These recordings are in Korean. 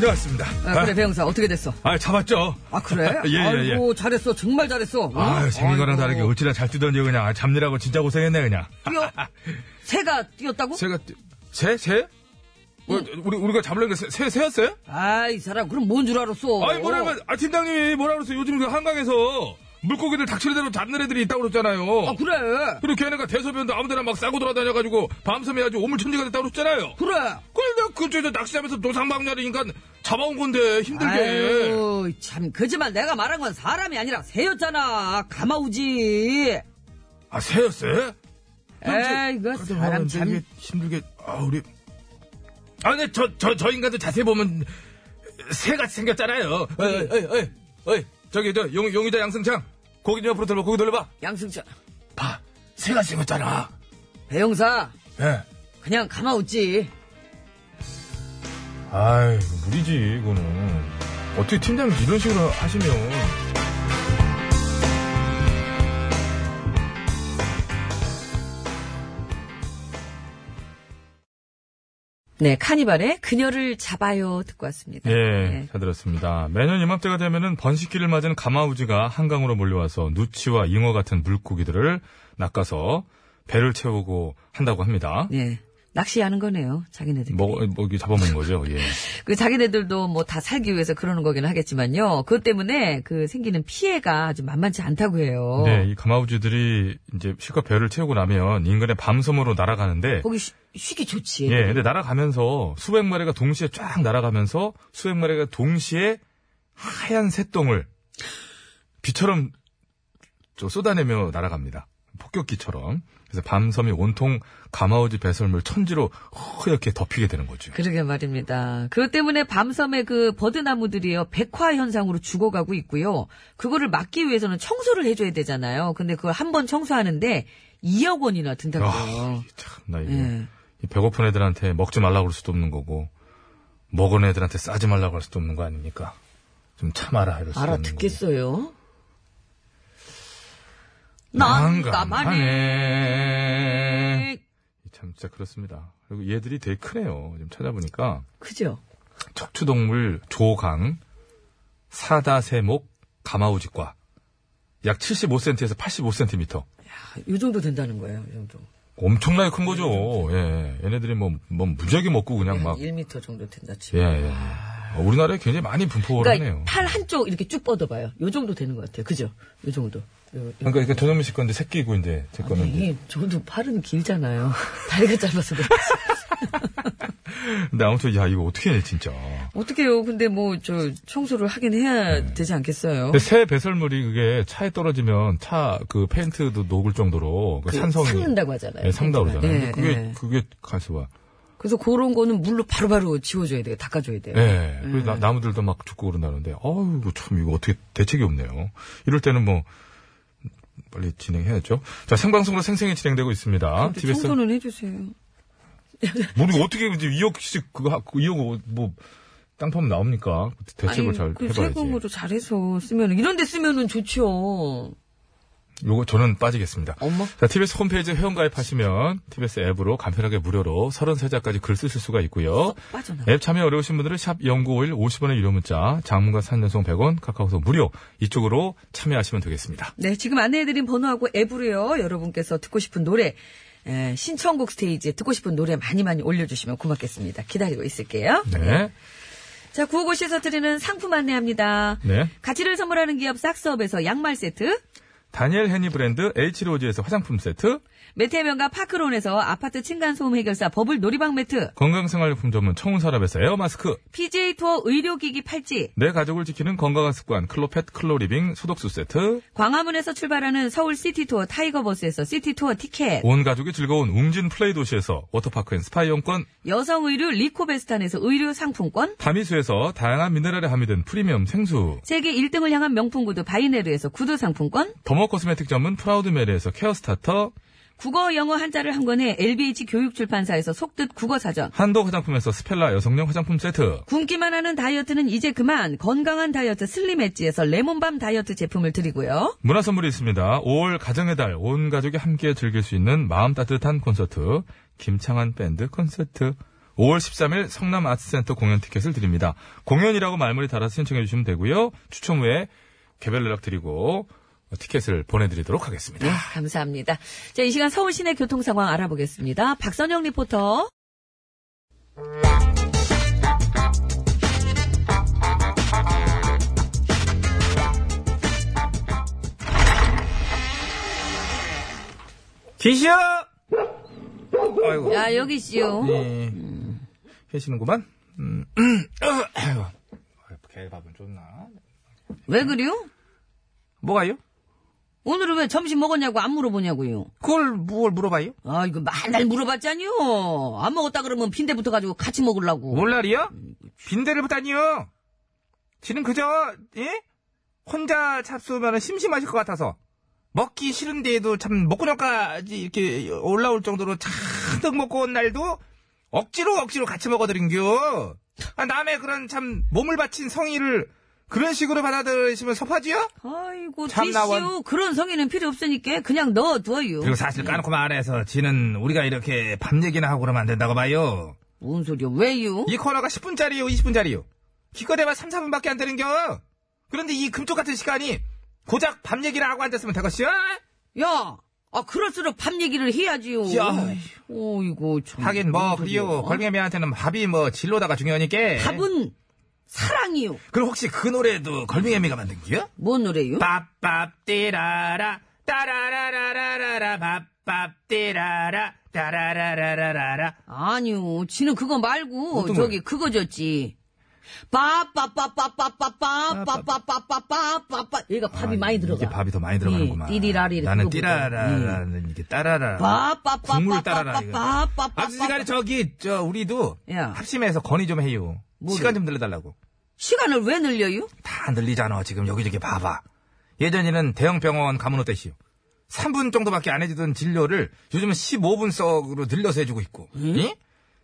다녀왔습니다 아, 그래 배영사 어떻게 됐어? 아 잡았죠 아 그래? 예, 예, 예. 아이고 잘했어 정말 잘했어. 응? 아유 생긴 거랑. 다르게 어찌나 잘 뛰던지 그냥 아, 잡느라고 진짜 고생했네 그냥 뛰어 새가 뛰었다고? 새가 뛰- 새? 새? 뭐, 우리, 우리가 잡으려는 게 새, 새, 새였어요? 아 이 사람 그럼 뭔 줄 알았어? 아니 뭐라면 아 팀장님이 뭐라 그랬어요 요즘 그 한강에서 물고기들 닥치는 대로 잡는 애들이 있다고 그랬잖아요 아 그래 그리고 걔네가 대소변도 아무데나 막 싸고 돌아다녀가지고 밤섬에 아주 오물천지가 됐다고 그랬잖아요 그래. 그래 내가 그저저 낚시하면서 노상방뇨하니까 잡아온 건데 힘들게 아유 참 그지만 내가 말한 건 사람이 아니라 새였잖아 가마우지. 아 새였어요? 에이 이거 사람 참. 힘들게 아 우리 아 근데 저저 저 인간도 자세히 보면 새같이 생겼잖아요 어이 어이 어이 어이 저기 저 용, 용의자 양승창. 고기 좀 옆으로 돌려 고기 돌려봐. 양승찬 봐 새같이 생겼잖아. 배영사. 예. 그냥 가마우지. 아이 무리지 이거는. 어떻게 팀장님 이런 식으로 하시면 네 카니발의 그녀를 잡아요 듣고 왔습니다. 예, 네. 잘 들었습니다. 매년 이맘때가 되면은 번식기를 맞은 가마우지가 한강으로 몰려와서 누치와 잉어 같은 물고기들을 낚아서 배를 채우고 한다고 합니다. 네. 낚시하는 거네요. 자기네들. 뭐, 뭐, 이게 잡아먹는 거죠, 예. 그 자기네들도 뭐 다 살기 위해서 그러는 거기는 하겠지만요. 그것 때문에 그 생기는 피해가 좀 만만치 않다고 해요. 네, 이 가마우지들이 이제 실컷 배를 채우고 나면 인근의 밤섬으로 날아가는데, 거기 쉬, 쉬기 좋지. 예, 근데 날아가면서 수백 마리가 동시에 쫙 날아가면서 수백 마리가 동시에 하얀 새똥을 비처럼 저 쏟아내며 날아갑니다. 폭격기처럼. 그래서 밤섬이 온통 가마우지 배설물 천지로 허옇게 덮이게 되는 거죠. 그러게 말입니다. 그것 때문에 밤섬의 그 버드나무들이요, 백화 현상으로 죽어가고 있고요. 그거를 막기 위해서는 청소를 해줘야 되잖아요. 근데 그걸 한 번 청소하는데 2억 원이나 든다고 아. 참나 이거 예. 이 배고픈 애들한테 먹지 말라고 그럴 수도 없는 거고 먹은 애들한테 싸지 말라고 할 수도 없는 거 아닙니까? 좀 참아라 이럴 수도 없는 거고. 알아 듣겠어요? 난감하네. 참 진짜 그렇습니다. 그리고 얘들이 되게 크네요. 지금 찾아보니까 그죠? 척추동물 조강 사다세목 가마우지과 약 75cm에서 85cm. 이 정도 된다는 거예요, 이 정도. 엄청나게 큰 거죠. 예. 얘네들이 뭐, 뭐 무지하게 먹고 그냥 막. 1m 정도 된다 치고. 예, 예. 어, 우리나라에 굉장히 많이 분포를 그러니까 하네요. 팔 한쪽 이렇게 쭉 뻗어봐요. 요 정도 되는 것 같아요. 그죠? 요 정도. 그러니까 이게 전현미 씨 건데 새끼고 이제 제 거는. 아니, 저도 팔은 길잖아요. 다리가 짧아서 그렇지. 근데 아무튼 야 이거 어떻게 해 진짜. 어떡해요. 근데 뭐, 저, 청소를 하긴 해야 되지 않겠어요? 근데 새 배설물이 그게 차에 떨어지면 차 그 페인트도 녹을 정도로 그그 산성이 삭는다고 하잖아요. 예, 상다 그러잖아요. 예, 근데 그게 예. 그게 가서 봐. 그래서 그런 거는 물로 바로바로 지워줘야 돼요. 닦아줘야 돼요. 예. 그래서 나- 나무들도 막 죽고 그런다는데, 어우, 참, 이거 어떻게 대책이 없네요. 이럴 때는 뭐, 빨리 진행해야죠. 자, 생방송으로 생생히 진행되고 있습니다. 근데 TBS. 청소는 해주세요. 뭐, 이거 어떻게 이제 2억씩 그거, 하- 그 2억 뭐, 땅 파면 나옵니까? 대책을 잘그 해봐야지. 세금으로 잘해서 쓰면 이런 데 쓰면은 좋죠. 요거 저는 빠지겠습니다. 어머. 자, TBS 홈페이지 회원 가입하시면 TBS 앱으로 간편하게 무료로 33자까지 글 쓰실 수가 있고요. 빠져나. 앱 참여 어려우신 분들은 샵 0951 50원의 유료 문자, 장문과 산연송 100원, 카카오톡 무료 이쪽으로 참여하시면 되겠습니다. 네, 지금 안내해드린 번호하고 앱으로요, 여러분께서 듣고 싶은 노래, 에, 신청곡 스테이지에 듣고 싶은 노래 많이 많이 올려주시면 고맙겠습니다. 기다리고 있을게요. 네. 자, 구호고시에서 드리는 상품 안내합니다. 네. 가치를 선물하는 기업 싹스업에서 양말 세트, 다니엘 헤니 브랜드 H로즈에서 화장품 세트, 메테면과 파크론에서 아파트 층간소음 해결사 버블 놀이방 매트, 건강생활용품 전문 청운산업에서 에어마스크, PJ 투어 의료기기 팔찌, 내 가족을 지키는 건강한 습관 클로펫 클로리빙 소독수 세트, 광화문에서 출발하는 서울 시티투어 타이거버스에서 시티투어 티켓, 온 가족이 즐거운 웅진 플레이 도시에서 워터파크 and 스파 이용권, 여성 의류 리코베스탄에서 의류 상품권, 다미수에서 다양한 미네랄이 함유된 프리미엄 생수, 세계 1등을 향한 명품 구두 바이네르에서 구두 상품권, derma cosmetic 전문 프라우드 메리에서 care starter, 국어, 영어 한자를 한 권에 LBH 교육출판사에서 속뜻 국어사전. 한도 화장품에서 스펠라 여성용 화장품 세트. 굶기만 하는 다이어트는 이제 그만 건강한 다이어트 슬림 엣지에서 레몬밤 다이어트 제품을 드리고요. 문화 선물이 있습니다. 5월 가정의 달, 온 가족이 함께 즐길 수 있는 마음 따뜻한 콘서트, 김창한 밴드 콘서트. 5월 13일 성남 아트센터 공연 티켓을 드립니다. 공연이라고 말머리 달아서 신청해 주시면 되고요. 추첨 후에 개별 연락 드리고 티켓을 보내드리도록 하겠습니다. 네, 감사합니다. 자, 이 시간 서울 시내 교통 상황 알아보겠습니다. 박선영 리포터. 기시오! 아이고. 야, 여기 있시오. 네. 계시는구만. 음. 아이고. 개밥은 좋나? 왜 그래요? 뭐가요? 오늘은 왜 점심 먹었냐고 안 물어보냐고요. 그걸 뭘 물어봐요? 아, 이거 맨날 물어봤잖요. 안 먹었다 그러면 빈대부터 가지고 같이 먹으려고. 몰라리요? 빈대를 보다니요. 지는 그저 예? 혼자 잡수면 심심하실 것 같아서 먹기 싫은데도 참 먹고 나까지 이렇게 올라올 정도로 잔뜩 먹고 온 날도 억지로 억지로 같이 먹어드린겨. 아, 남의 그런 참 몸을 바친 성의를 그런 식으로 받아들이시면 섭하지요? 아이고, 참나 원- 디시오. 그런 성의는 필요 없으니까 그냥 넣어둬요. 그리고 사실 까놓고 말해서 지는 우리가 이렇게 밤 얘기나 하고 그러면 안 된다고 봐요. 뭔 소리야, 왜요? 이 코너가 10분짜리요, 20분짜리요. 기껏해봐 3, 4분밖에 안 되는겨. 그런데 이 금쪽 같은 시간이 고작 밤 얘기를 하고 앉았으면 되겠어요? 야, 아, 그럴수록 밥 얘기를 해야지요. 야. 어이고, 참. 하긴 뭐, 뭔 소리야. 그리요. 걸빙애미한테는 밥이 뭐 진로다가 중요하니까. 밥은 사랑이요. 그럼 혹시 그 노래도 걸빙애미가 만든겨? 뭔 노래요? 밥밥 띠라라 따라라라라라라 밥밥 띠라라 따라라라라라라 아니요, 지는 그거 말고 저기 그거 줬지. 빠빠빠빠빠빠빠빠빠빠빠빠빠 얘가 밥이 많이 들어가. 이게 밥이 더 많이 들어가는구만. 예, 띠리라리 나는. 띠라라라는 이게 따라라. 빠빠빠빠빠빠빠빠빠 아저씨가 저기 저 우리도 야. 합심해서 건의 좀 해요. 뭐를? 시간 좀 늘려달라고. 시간을 왜 늘려요? 다 늘리잖아. 지금 여기저기 봐봐. 예전에는 대형 병원 가면 어땠시오? 3분 정도밖에 안 해주던 진료를 요즘은 15분 썩으로 늘려서 해주고 있고. 이?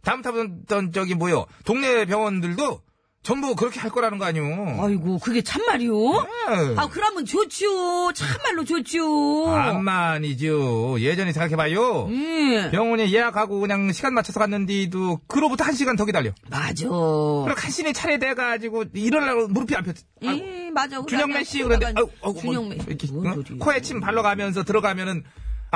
다음 타던 저기 뭐요? 동네 병원들도 전부 그렇게 할 거라는 거 아니오? 아이고 그게 참말이요? 네. 아 그러면 좋지요. 참말로 좋지요. 암만이죠. 예전에 생각해봐요. 예. 병원에 예약하고 그냥 시간 맞춰서 갔는데도 그로부터 한 시간 더 기다려. 맞아. 그리고 간신히 차례돼가지고 일어나고 무릎이. 아이고, 예, 맞아. 준영맨 씨 그런데 아이고, 아이고, 준영맨. 뭐, 이렇게, 뭔 어? 코에 침 발라가면서 들어가면은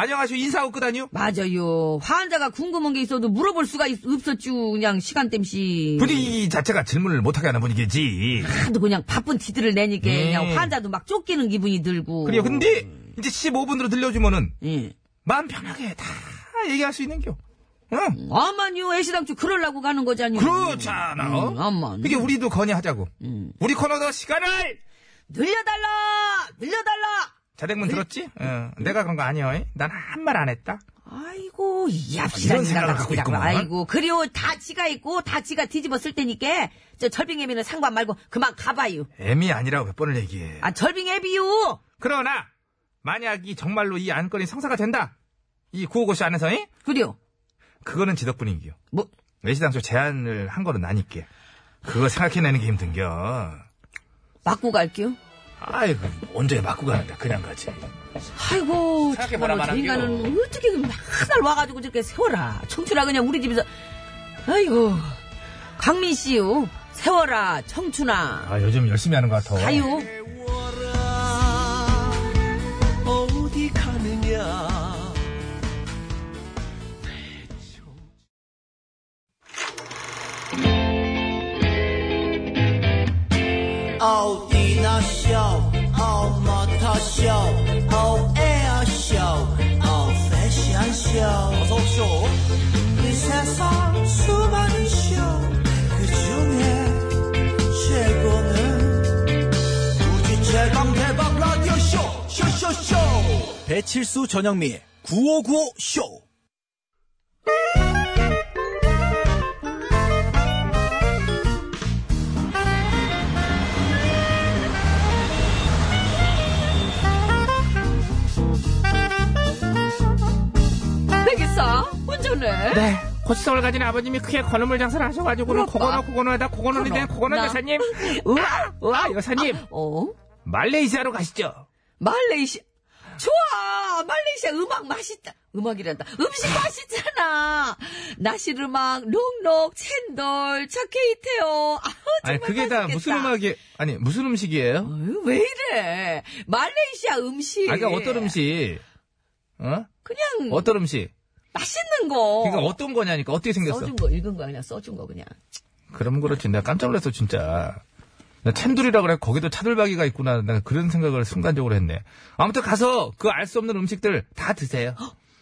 안녕하시오 인사하고 끄다니요. 맞아요. 환자가 궁금한 게 있어도 물어볼 수가 있- 없었죠. 그냥 시간 땜시. 분위기 자체가 질문을 못하게 하는 분위기지. 하도 그냥 바쁜 티들을 내니까 예. 그냥 환자도 막 쫓기는 기분이 들고. 그래요. 근데 이제 15분으로 들려주면은 예. 마음 편하게 다 얘기할 수 있는 겨. 응. 아마니요. 애시당초 그러려고 가는 거잖요. 그렇잖아. 어? 음, 아만. 이게 우리도 건의하자고. 음. 우리 코너도 시간을 늘려달라! 늘려달라! 자댕문 들었지? 어, 내가 그런 거 아니야. 난한 말 안 했다. 아이고, 이 이런 앞시간 생각을 갖고 있구만. 아이고, 그리고 다 지가 있고, 다 지가 뒤집어 쓸 테니까, 저 절빙애비는 상관 말고, 그만 가봐요. 애미 아니라고 몇 번을 얘기해. 아, 절빙애비요! 그러나 만약 이 정말로 이 안건이 성사가 된다. 이 구호고시 안에서 잉? 그래요. 그거는 지덕분이겨. 뭐, 외시당초 제안을 한 거는 나니까. 그거 생각해내는 게 힘든겨. 맞고 갈게요. 아이고 언제 맞고 가는데 그냥 가지. 아이고, 참말로 저. 인간은 어떻게 맨날 와가지고 저렇게 세워라. 청춘아, 그냥 우리 집에서. 아이고, 강민 씨요. 세워라, 청춘아. 아 요즘 열심히 하는 것 같아. 가요. 어디 가느냐 어디 나쇼 어머터 쇼 어에어 쇼 어패션 쇼 어서 쇼. 이 세상 수많은 쇼 그 중에 최고는 우주 최강 대박 라디오 쇼 쇼쇼쇼 배칠수 전영미 9595 쇼. 고추성을 가진 아버님이 크게 건어물 장사를 하셔가지고는. 고건어 고건어에다 고건어이 된 고건어 나. 여사님. 우와, 우와, 여사님. 어? 말레이시아로 가시죠. 말레이시아. 좋아! 말레이시아 음악 맛있다. 음악이란다. 음식 맛있잖아. 나시르막, 롱록, 챈돌, 차케이테요. 아우, 아니, 정말 그게 다 맛있겠다. 무슨 음악이, 아니, 무슨 음식이에요? 어휴, 왜 이래? 말레이시아 음식. 아, 그러니까 어떤 음식? 어? 그냥 어떤 음식? 맛있는 거. 그러니까 어떤 거냐니까 어떻게 생겼어? 써준 거, 읽은 거 그냥 써준 거 그냥. 그러면 그렇지. 내가 깜짝 놀랐어, 진짜. 나 챔돌이라 그래. 거기도 차돌박이가 있구나. 내가 그런 생각을 순간적으로 했네. 아무튼 가서 그 알 수 없는 음식들 다 드세요.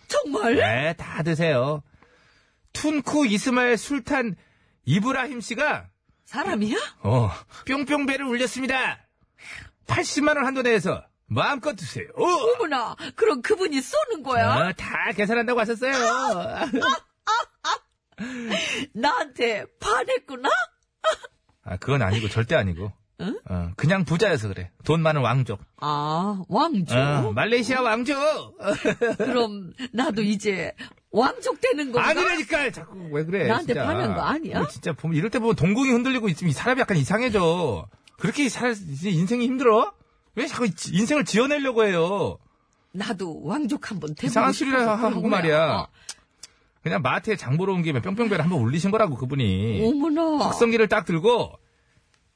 정말? 네, 다 드세요. 툰쿠 이스마엘 술탄 이브라힘 씨가 사람이야? 어, 뿅뿅배를 울렸습니다. 80만 원 한도 내에서 마음껏 드세요. 어, 어머나, 그럼 그분이 쏘는 거야? 어, 다 계산한다고 하셨어요. 나한테 반했구나? 아, 그건 아니고 절대 아니고. 응? 어, 그냥 부자여서 그래. 돈 많은 왕족. 아, 왕족? 어, 말레이시아 왕족. 그럼 나도 이제 왕족 되는 건가? 아니라니까 자꾸 왜 그래? 나한테 진짜. 반한 거 아니야? 진짜 보면 이럴 때 보면 동공이 흔들리고 있으면 이 사람이 약간 이상해져. 그렇게 살 인생이 힘들어? 왜 자꾸 이- 인생을 지어내려고 해요? 나도 왕족 한번 돼보고 이상한 소리를 하고. 말이야. 그냥 마트에 장 보러 온 김에 뿅뿅배를 한번 울리신 거라고 그분이. 어머나. 확성기를 딱 들고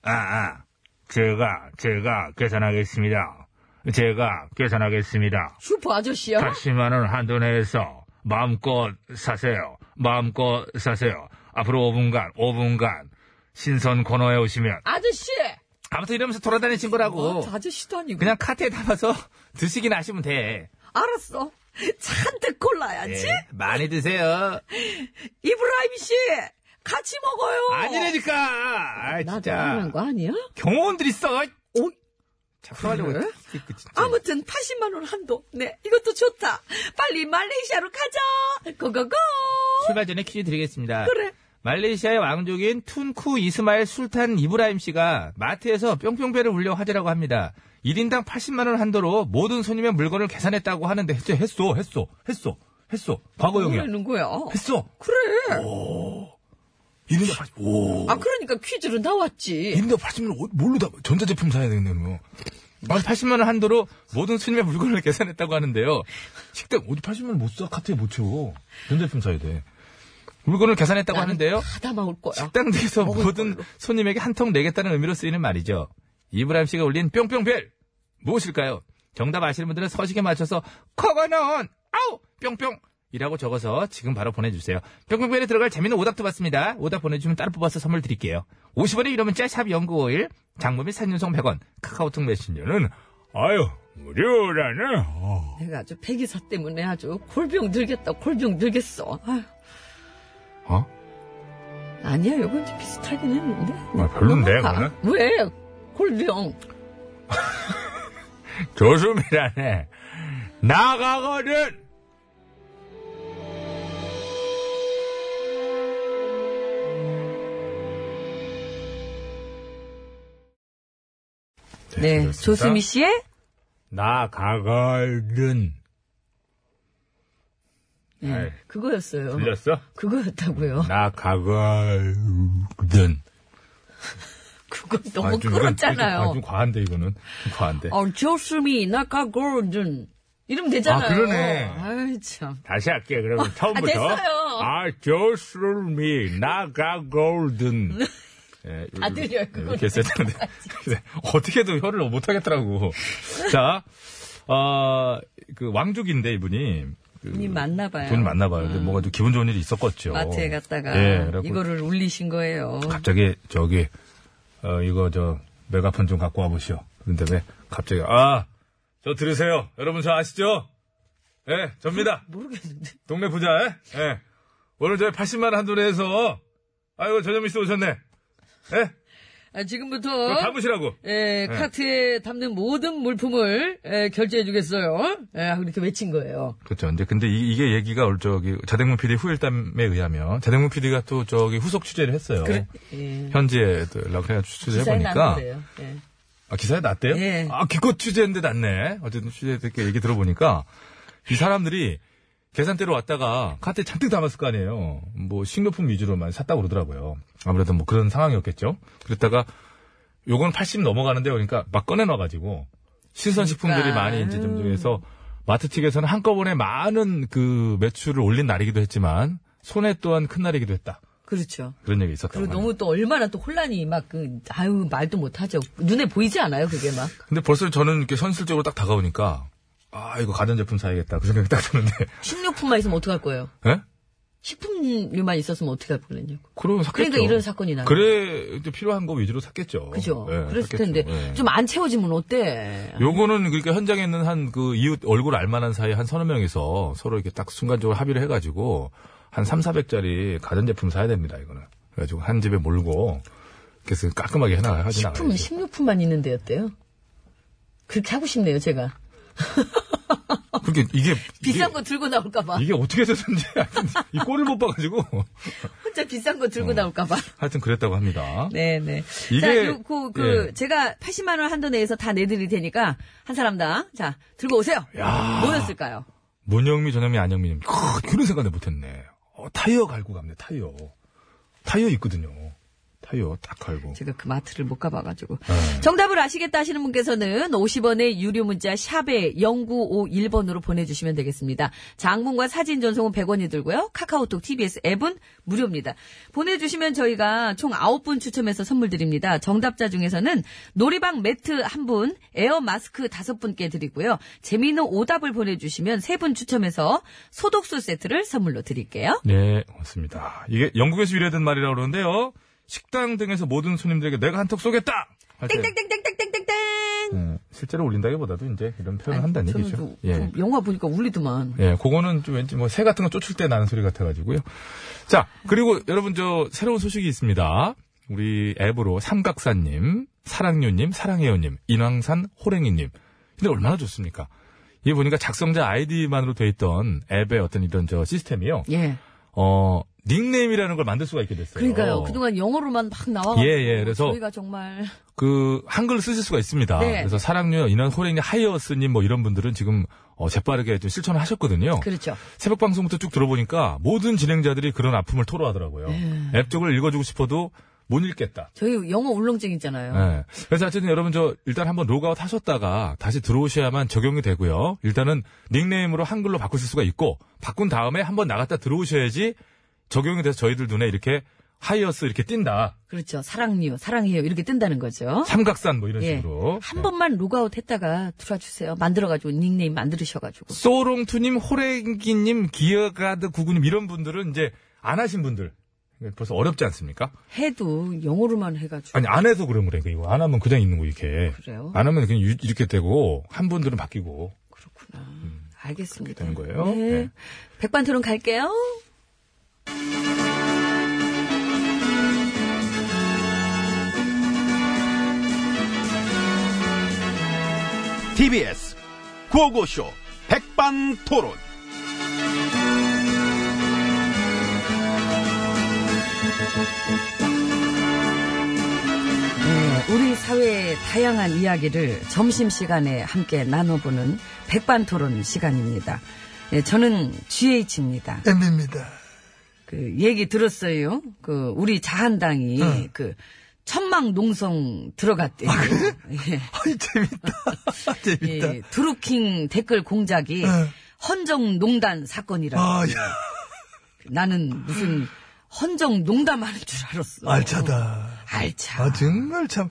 아, 아, 제가 제가 계산하겠습니다. 제가 계산하겠습니다. 슈퍼 아저씨야? 80만 원 한도 내에서 마음껏 사세요. 마음껏 사세요. 앞으로 5분간, 5분간 신선 건어에 오시면 아저씨! 아무튼 이러면서 돌아다니신 거라고. 아, 아저씨도 아니고. 그냥 카트에 담아서 드시긴 하시면 돼. 알았어. 잔뜩 골라야지. 예, 많이 드세요. 이브라임 씨! 같이 먹어요! 아니라니까. 아, 나도 진짜. 하는 거 아니야? 경호원들 있어. 오, 자꾸 하려고. 그래? 그 진짜. 아무튼 80만 원 한도. 네, 이것도 좋다. 빨리 말레이시아로 가자! go go go! 출발 전에 퀴즈 드리겠습니다. 그래. 말레이시아의 왕족인 툰쿠 이스마일 술탄 이브라임 씨가 마트에서 뿅뿅벨을 울려 화제라고 합니다. 1인당 80만 원 한도로 모든 손님의 물건을 계산했다고 하는데 했어, 했어, 했어, 했어, 했어. 과거형이야. 뭐라는 거야? 했어. 그래. 1인당 80, 오. 아, 그러니까 퀴즈로 나왔지. 1인당 80만 원, 뭘로 다, 전자제품 사야 되겠네, 뭐. 80만 원 한도로 모든 손님의 물건을 계산했다고 하는데요. 식당, 어디 80만 원 못 사? 카트에 못 채워. 전자제품 사야 돼. 물건을 계산했다고 하는데요. 다 담아올 거야. 식당 내에서 먹을 모든 걸로. 손님에게 한 통 내겠다는 의미로 쓰이는 말이죠. 이브라임 씨가 올린 뿅뿅벨 무엇일까요? 정답 아시는 분들은 서식에 맞춰서 커거넌 아우 뿅뿅 이라고 적어서 지금 바로 보내주세요. 뿅뿅벨에 들어갈 재미있는 오답도 받습니다. 오답 보내주시면 따로 뽑아서 선물 드릴게요. 50원의 이름은 짜샵 연구오일 장모비 산윤성 100원 카카오톡 메신저는 아유 무료라네. 어. 내가 아주 백이사 때문에 아주 골병 들겠다, 골병 들겠어. 아휴, 어? 아니야, 요건 좀 비슷하긴 했는데. 아, 별론데, 넘어가. 왜? 골병. 조수미라네. 나가거든. 네, 그렇습니다. 조수미 씨의 나가거든. 네, 아이, 그거였어요. 들렸어? 그거였다고요. 나 가거든. 그거 아, 너무 좀 이건 그렇잖아요. 좀, 좀 과한데 이거는 좀 과한데. 어, 조수미, 나가골든. 이러면 되잖아요. 아, 그러네. 아이, 참. 다시 할게. 그러면 처음부터. 됐어요. 아, 조수미 나가거든. 예, 다 들려요, 그거는. 이렇게 했어야 되는데. 어떻게도 혀를 못 하겠더라고. 자, 어, 그 왕족인데 이분이. 그 돈이 많나 봐요. 돈이 많나 봐요. 근데 뭐가 좀 기분 좋은 일이 있었겠죠. 마트에 갔다가 예, 이거를 울리신 거예요. 갑자기 저기 어 이거 저 메가폰 좀 갖고 와보시오. 근데 왜 갑자기 아 저 들으세요. 여러분 저 아시죠? 예, 접니다. 모르겠는데. 동네 부자. 예. 예. 오늘 저희 80만 원 한도 내에서 아이고 전현미 씨 오셨네. 예. 아, 지금부터 담으시라고. 에, 카트에 담는 모든 물품을 에, 결제해 주겠어요. 에, 하고 이렇게 외친 거예요. 그렇죠. 이제 근데 이, 게 얘기가 올 저기 자댕문 PD 후일담에 의하면 자댕문 PD가 또 저기 후속 취재를 했어요. 그래. 예. 현지에 또 취재를 기사에 해보니까 났는데요. 예. 아, 기사에 났대요? 예. 아, 기껏 취재했는데 났네. 어쨌든 취재했게 얘기 들어보니까 이 사람들이 계산대로 왔다가 카트에 잔뜩 담았을 거 아니에요. 뭐 식료품 위주로만 샀다고 그러더라고요. 아무래도 뭐 그런 상황이었겠죠. 그랬다가 요건 80 넘어가는데 그러니까 막 꺼내놔가지고 신선식품들이 그러니까. 많이 이제 좀 중에서 마트 측에서는 한꺼번에 많은 그 매출을 올린 날이기도 했지만 손해 또한 큰 날이기도 했다. 그렇죠. 그런 얘기 있었다고. 그리고. 너무 또 얼마나 또 혼란이 막 그, 아유, 말도 못하죠. 눈에 보이지 않아요, 그게 막. 근데 벌써 저는 이렇게 현실적으로 딱 다가오니까 아 이거 가전제품 사야겠다 그 생각이 딱 드는데 식료품만 있으면 어떡할 거예요? 예? 식품류만 있었으면 어떻게 할 뻔했냐고. 그러면 샀겠죠. 그러니까 이런 사건이 나요. 그래 필요한 거 위주로 샀겠죠. 그죠? 예, 그랬을 샀겠죠. 텐데. 예. 좀안 채워지면 어때? 요거는 그러니까 현장에 있는 한 그 이웃 얼굴 알만한 사이 한 서너 명이서 서로 이렇게 딱 순간적으로 합의를 해가지고 한 3, 400짜리 가전제품 사야 됩니다, 이거는. 그래가지고 한 집에 몰고 그래서 깔끔하게 해나, 하지 식품, 나가야죠. 식료품만 있는데 어때요? 그렇게 하고 싶네요, 제가. 그게 이게. 비싼 이게, 거 들고 나올까봐. 이게 어떻게 하여튼 이 꼴을 못 봐가지고 혼자 비싼 거 어. 들고 나올까봐. 하여튼 그랬다고 합니다. 네네. 이게- 자, 요, 그, 그, 예. 제가 80만 원 한도 내에서 다 내드릴 테니까, 한 사람당, 자, 들고 오세요. 야. 뭐였을까요? 문영미, 전영미, 안영미님. 크, 그런 생각을 못했네. 어, 타이어 갈고 갑니다, 타이어. 타이어 있거든요. 타이어 딱 갈고. 제가 그 마트를 못 가봐가지고. 네. 정답을 아시겠다 하시는 분께서는 50원의 유료 문자 샵에 0951번으로 보내주시면 되겠습니다. 장문과 사진 전송은 100원이 들고요. 카카오톡 TBS 앱은 무료입니다. 보내주시면 저희가 총 9분 추첨해서 선물 드립니다. 정답자 중에서는 놀이방 매트 1분, 에어 마스크 5분께 드리고요. 재미있는 오답을 보내주시면 3분 추첨해서 소독수 세트를 선물로 드릴게요. 네, 맞습니다. 이게 영국에서 유래된 말이라고 그러는데요. 식당 등에서 모든 손님들에게 내가 한턱 쏘겠다! 할 때, 땡땡땡땡땡땡땡! 예, 실제로 울린다기보다도 이제 이런 표현을 한다는 저는 얘기죠. 좀- 예. 좀 영화 보니까 울리더만. 예, 그거는 좀 왠지 뭐 새 같은 거 쫓을 때 나는 소리 같아가지고요. 자, 그리고 여러분 저 새로운 소식이 있습니다. 우리 앱으로 삼각사님, 사랑요님, 사랑해요님, 인왕산 호랭이님. 근데 얼마나 좋습니까? 이게 보니까 작성자 아이디만으로 돼 있던 앱의 어떤 이런 저 시스템이요. 예. 어, 닉네임이라는 걸 만들 수가 있게 됐어요. 그러니까요. 그동안 영어로만 막 나와가지고 예, 예, 그래서- 저희가 정말 그 한글을 쓰실 수가 있습니다. 네. 그래서 사랑요, 인왕 호랭이, 하이어스님 뭐 이런 분들은 지금 어, 재빠르게 좀 실천을 하셨거든요. 그렇죠. 새벽 방송부터 쭉 들어보니까 모든 진행자들이 그런 아픔을 토로하더라고요. 네. 앱 쪽을 읽어주고 싶어도 못 읽겠다. 저희 영어 울렁증 있잖아요. 네. 그래서 어쨌든 여러분 저 일단 한번 로그아웃 하셨다가 다시 들어오셔야만 적용이 되고요. 일단은 닉네임으로 한글로 바꾸실 수가 있고 바꾼 다음에 한번 나갔다 들어오셔야지 적용이 돼서 저희들 눈에 이렇게 하이어스 이렇게 띈다. 그렇죠. 사랑요, 사랑해요 이렇게 뜬다는 거죠. 삼각산 뭐 이런 예. 식으로. 한 번만 로그아웃 했다가 들어와 주세요. 만들어가지고 닉네임 만들으셔가지고. 소롱투님, 호랭기님, 기어가드 구구님 이런 분들은 이제 안 하신 분들 벌써 어렵지 않습니까? 해도 영어로만 해가지고. 아니 안 해서 그런 거래 이거 안 하면 그냥 있는 거 이렇게 그래요? 안 하면 그냥 유- 이렇게 되고 한 분들은 바뀌고 그렇구나. 알겠습니다. 되는 거예요. 네. 네. 백반토론 갈게요. TBS 구호고쇼 백반토론. 네, 우리 사회의 다양한 이야기를 점심시간에 함께 나눠보는 백반토론 시간입니다. 네, 저는 GH입니다. 엠비입니다. 그 얘기 들었어요. 그 우리 자한당이 응. 그 천막 농성 들어갔대요. 예. 아이, 재밌다. 재밌다. 예, 드루킹 댓글 공작이 응. 헌정 농단 사건이라. 아, 야, 나는 무슨 헌정 농담하는 줄 알았어. 알차다. 알차. 아, 정말 참.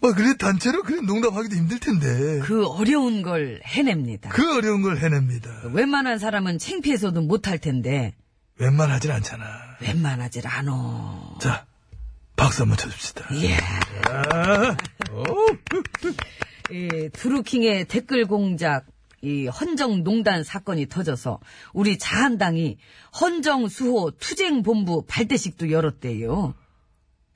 뭐, 그래, 단체로 그래, 농담하기도 힘들 텐데. 그 어려운 걸 해냅니다. 그 어려운 걸 해냅니다. 웬만한 사람은 창피해서도 못할 텐데 웬만하진 않잖아. 웬만하질 않어. 자, 박수 한번 쳐줍시다. 예. 이 드루킹의 댓글 공작, 이 헌정 농단 사건이 터져서 우리 자한당이 헌정 수호 투쟁 본부 발대식도 열었대요.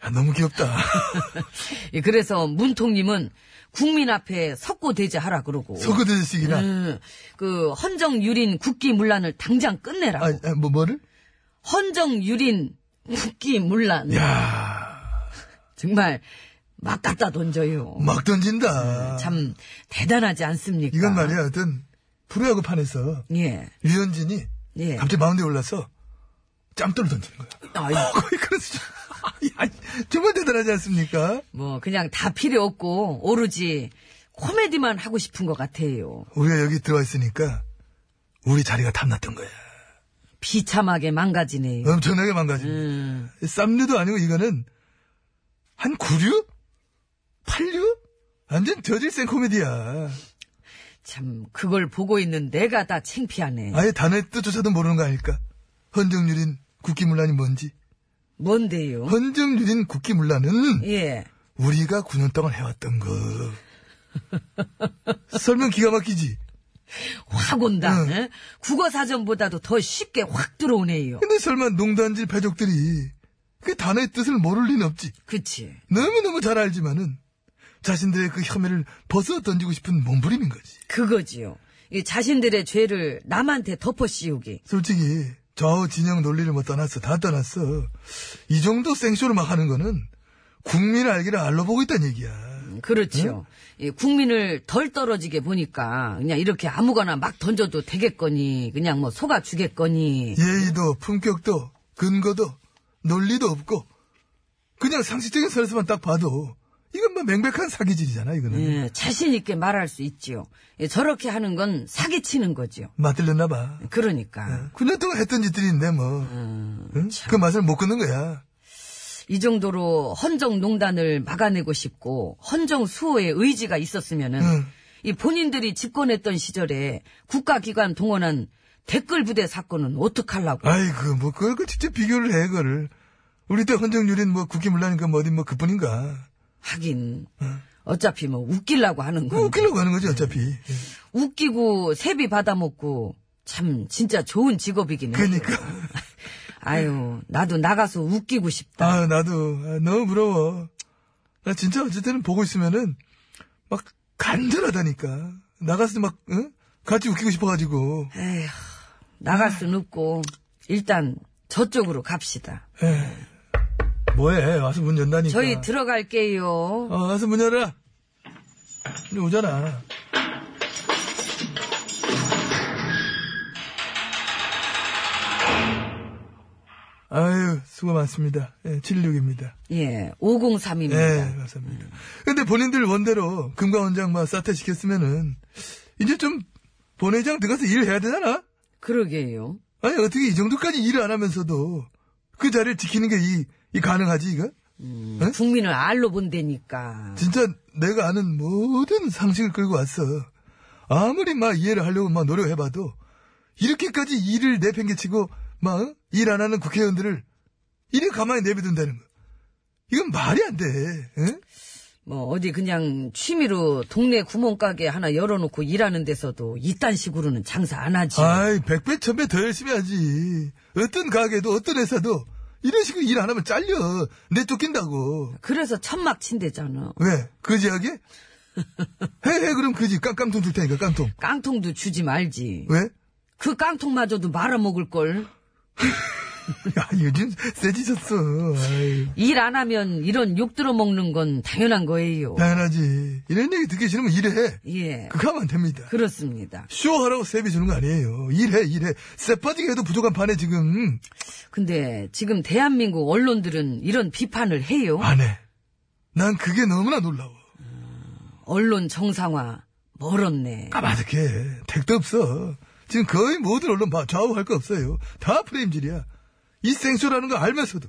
야, 너무 귀엽다. 예, 그래서 문통님은 국민 앞에 석고대죄하라 그러고. 서거대식이나. 음, 그 헌정 유린 국기 문란을 당장 끝내라고. 아, 아, 뭐, 뭐를? 헌정 유린 국기 문란. 야 정말 막 갖다 던져요. 막 던진다. 참 대단하지 않습니까? 이건 말이야, 어떤 프로야구 판에서 예. 류현진이 예. 갑자기 마운드에 올라서 짬돌을 던지는 거야. 아이, 거의 그런 수준. 야, 정말 대단하지 않습니까? 뭐 그냥 다 필요 없고 오로지 코미디만 하고 싶은 것 같아요. 우리가 여기 들어와 있으니까 우리 자리가 탐났던 거야. 비참하게 망가지네요. 엄청나게 망가진 음. 쌈류도 아니고 이거는 한 9류? 8류? 완전 저질생 코미디야. 참 그걸 보고 있는 내가 다 창피하네. 아예 단어의 뜻조차도 모르는 거 아닐까? 헌정유린 국기문란이 뭔지. 뭔데요? 헌정유린 국기문란은 예. 우리가 9년 동안 해왔던 거. 설명 기가 막히지? 확 온다. 응. 예? 국어 사전보다도 더 쉽게 확 들어오네요. 근데 설마 농단질 패족들이 그 단어의 뜻을 모를 리는 없지. 그치. 너무너무 잘 알지만은 자신들의 그 혐의를 벗어 던지고 싶은 몸부림인 거지. 그거지요. 이 자신들의 죄를 남한테 덮어 씌우기. 솔직히 좌우 진영 논리를 뭐 떠났어. 다 떠났어. 이 정도 생쇼를 막 하는 거는 국민을 알기를 알로 보고 있다는 얘기야. 그렇지요. 이 국민을 덜 떨어지게 보니까 그냥 이렇게 아무거나 막 던져도 되겠거니 그냥 뭐 속아 주겠거니 예의도 품격도 근거도 논리도 없고 그냥 상식적인 선에서만 딱 봐도 이건 뭐 명백한 사기질이잖아 이거는. 예, 자신 있게 말할 수 있지요. 예, 저렇게 하는 건 사기치는 거지요. 맞들렸나 봐. 그러니까 9년 동안 했던 짓들인데 뭐. 음, 응? 그 맛을 못 끊는 거야. 이 정도로 헌정 농단을 막아내고 싶고 헌정 수호의 의지가 있었으면은 응. 이 본인들이 집권했던 시절에 국가기관 동원한 댓글 부대 사건은 어떡하려고? 아이고 뭐 그걸 그 직접 비교를 해 그거를. 우리 때 헌정률인 뭐 국기문란이니까 뭐 어디 뭐 그 뿐인가. 하긴 어 차피 뭐 웃기려고 하는 뭐건 웃기려고 하는 거지 어차피. 예. 웃기고 세비 받아먹고 참 진짜 좋은 직업이긴 해. 그러니까. 아유 나도 나가서 웃기고 싶다. 아 나도 아, 너무 부러워. 나 진짜 때는 보고 있으면은 막 간절하다니까. 나가서 막 응? 같이 웃기고 싶어가지고. 에휴 나갈 순 없고 일단 저쪽으로 갑시다. 뭐해 와서 문 연다니까. 저희 들어갈게요. 어, 와서 문 열어. 우리 오잖아. 아유, 수고 많습니다. 예, 76입니다. 예, 503입니다. 예, 맞습니다. 근데 본인들 원대로 금강원장 막 사퇴시켰으면은, 이제 좀 본회장 들어가서 일해야 되잖아? 그러게요. 아니, 어떻게 이 정도까지 일을 안 하면서도 그 자리를 지키는 게 이, 이 가능하지, 이거? 음, 응? 국민을 알로 본다니까. 진짜 내가 아는 모든 상식을 끌고 왔어. 아무리 막 이해를 하려고 막 노력해봐도 이렇게까지 일을 내팽개치고 막 일 안 하는 국회의원들을 이래 가만히 내비둔다는 거. 이건 말이 안 돼. 응? 뭐 어디 그냥 취미로 동네 구멍가게 하나 열어놓고 일하는 데서도 이딴 식으로는 장사 안 하지. 아이 백배 천배 더 열심히 하지. 어떤 가게도 어떤 회사도 이런 식으로 일 안 하면 잘려. 내쫓긴다고. 그래서 천막 친대잖아. 왜? 거지하게? 해, 해, 그럼 거지. 깡깡통 줄 테니까, 깡통. 깡통도 주지 말지. 왜? 그 깡통마저도 말아먹을 걸. 야, 요즘 세지셨어. 일 안 하면 이런 욕 들어먹는 건 당연한 거예요. 당연하지. 이런 얘기 듣기 싫으면 일해. 예. 그거 하면 됩니다. 그렇습니다. 쇼하라고 세비 주는 거 아니에요. 일해, 일해. 쎄빠지게 해도 부족한 판에 지금, 근데 지금 대한민국 언론들은 이런 비판을 해요. 안 해. 난 그게 너무나 놀라워. 언론 정상화 멀었네. 까마득해. 택도 없어. 지금 거의 모든 언론 봐. 좌우할 거 없어요. 다 프레임질이야. 이 생쇼라는 거 알면서도.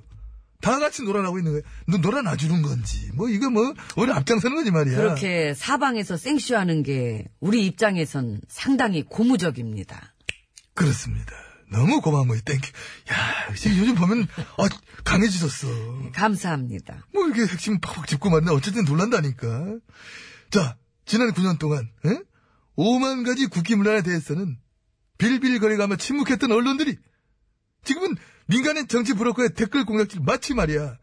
다 같이 놀아나고 있는 거야. 너 놀아놔주는 건지. 뭐, 이거 뭐, 우리 앞장서는 거지 말이야. 그렇게 사방에서 생쇼하는 게 우리 입장에선 상당히 고무적입니다. 그렇습니다. 너무 고마운 거예요. Thank you. 야, 지금 요즘 보면, 아, 강해지셨어. 감사합니다. 뭐 이렇게 핵심 팍팍 짚고 말이나 어쨌든 놀란다니까. 자, 지난 9년 동안 에? 5만 가지 국기문란에 대해서는 빌빌거리가며 침묵했던 언론들이 지금은 민간인 정치 브로커의 댓글 공략질 마치 말이야.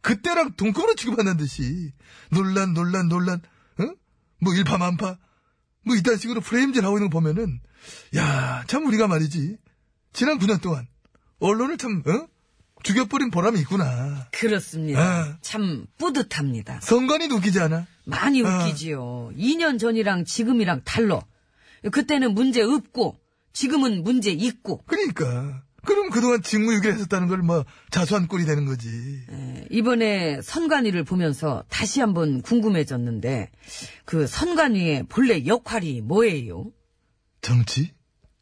그때랑 동급으로 취급한다는 듯이 논란 논란 논란 어? 뭐 일파만파 뭐 이딴 식으로 프레임질 하고 있는 거 보면은 야 참 우리가 말이지 지난 9년 동안 언론을 참 어? 죽여버린 보람이 있구나. 그렇습니다. 아. 참 뿌듯합니다. 성관이 웃기지 않아? 많이 아. 웃기지요. 2년 전이랑 지금이랑 달러. 그때는 문제 없고 지금은 문제 있고. 그러니까. 그럼 그동안 직무유기를 했었다는 걸 뭐 자수한 꼴이 되는 거지. 예, 이번에 선관위를 보면서 다시 한번 궁금해졌는데 그 선관위의 본래 역할이 뭐예요? 정치?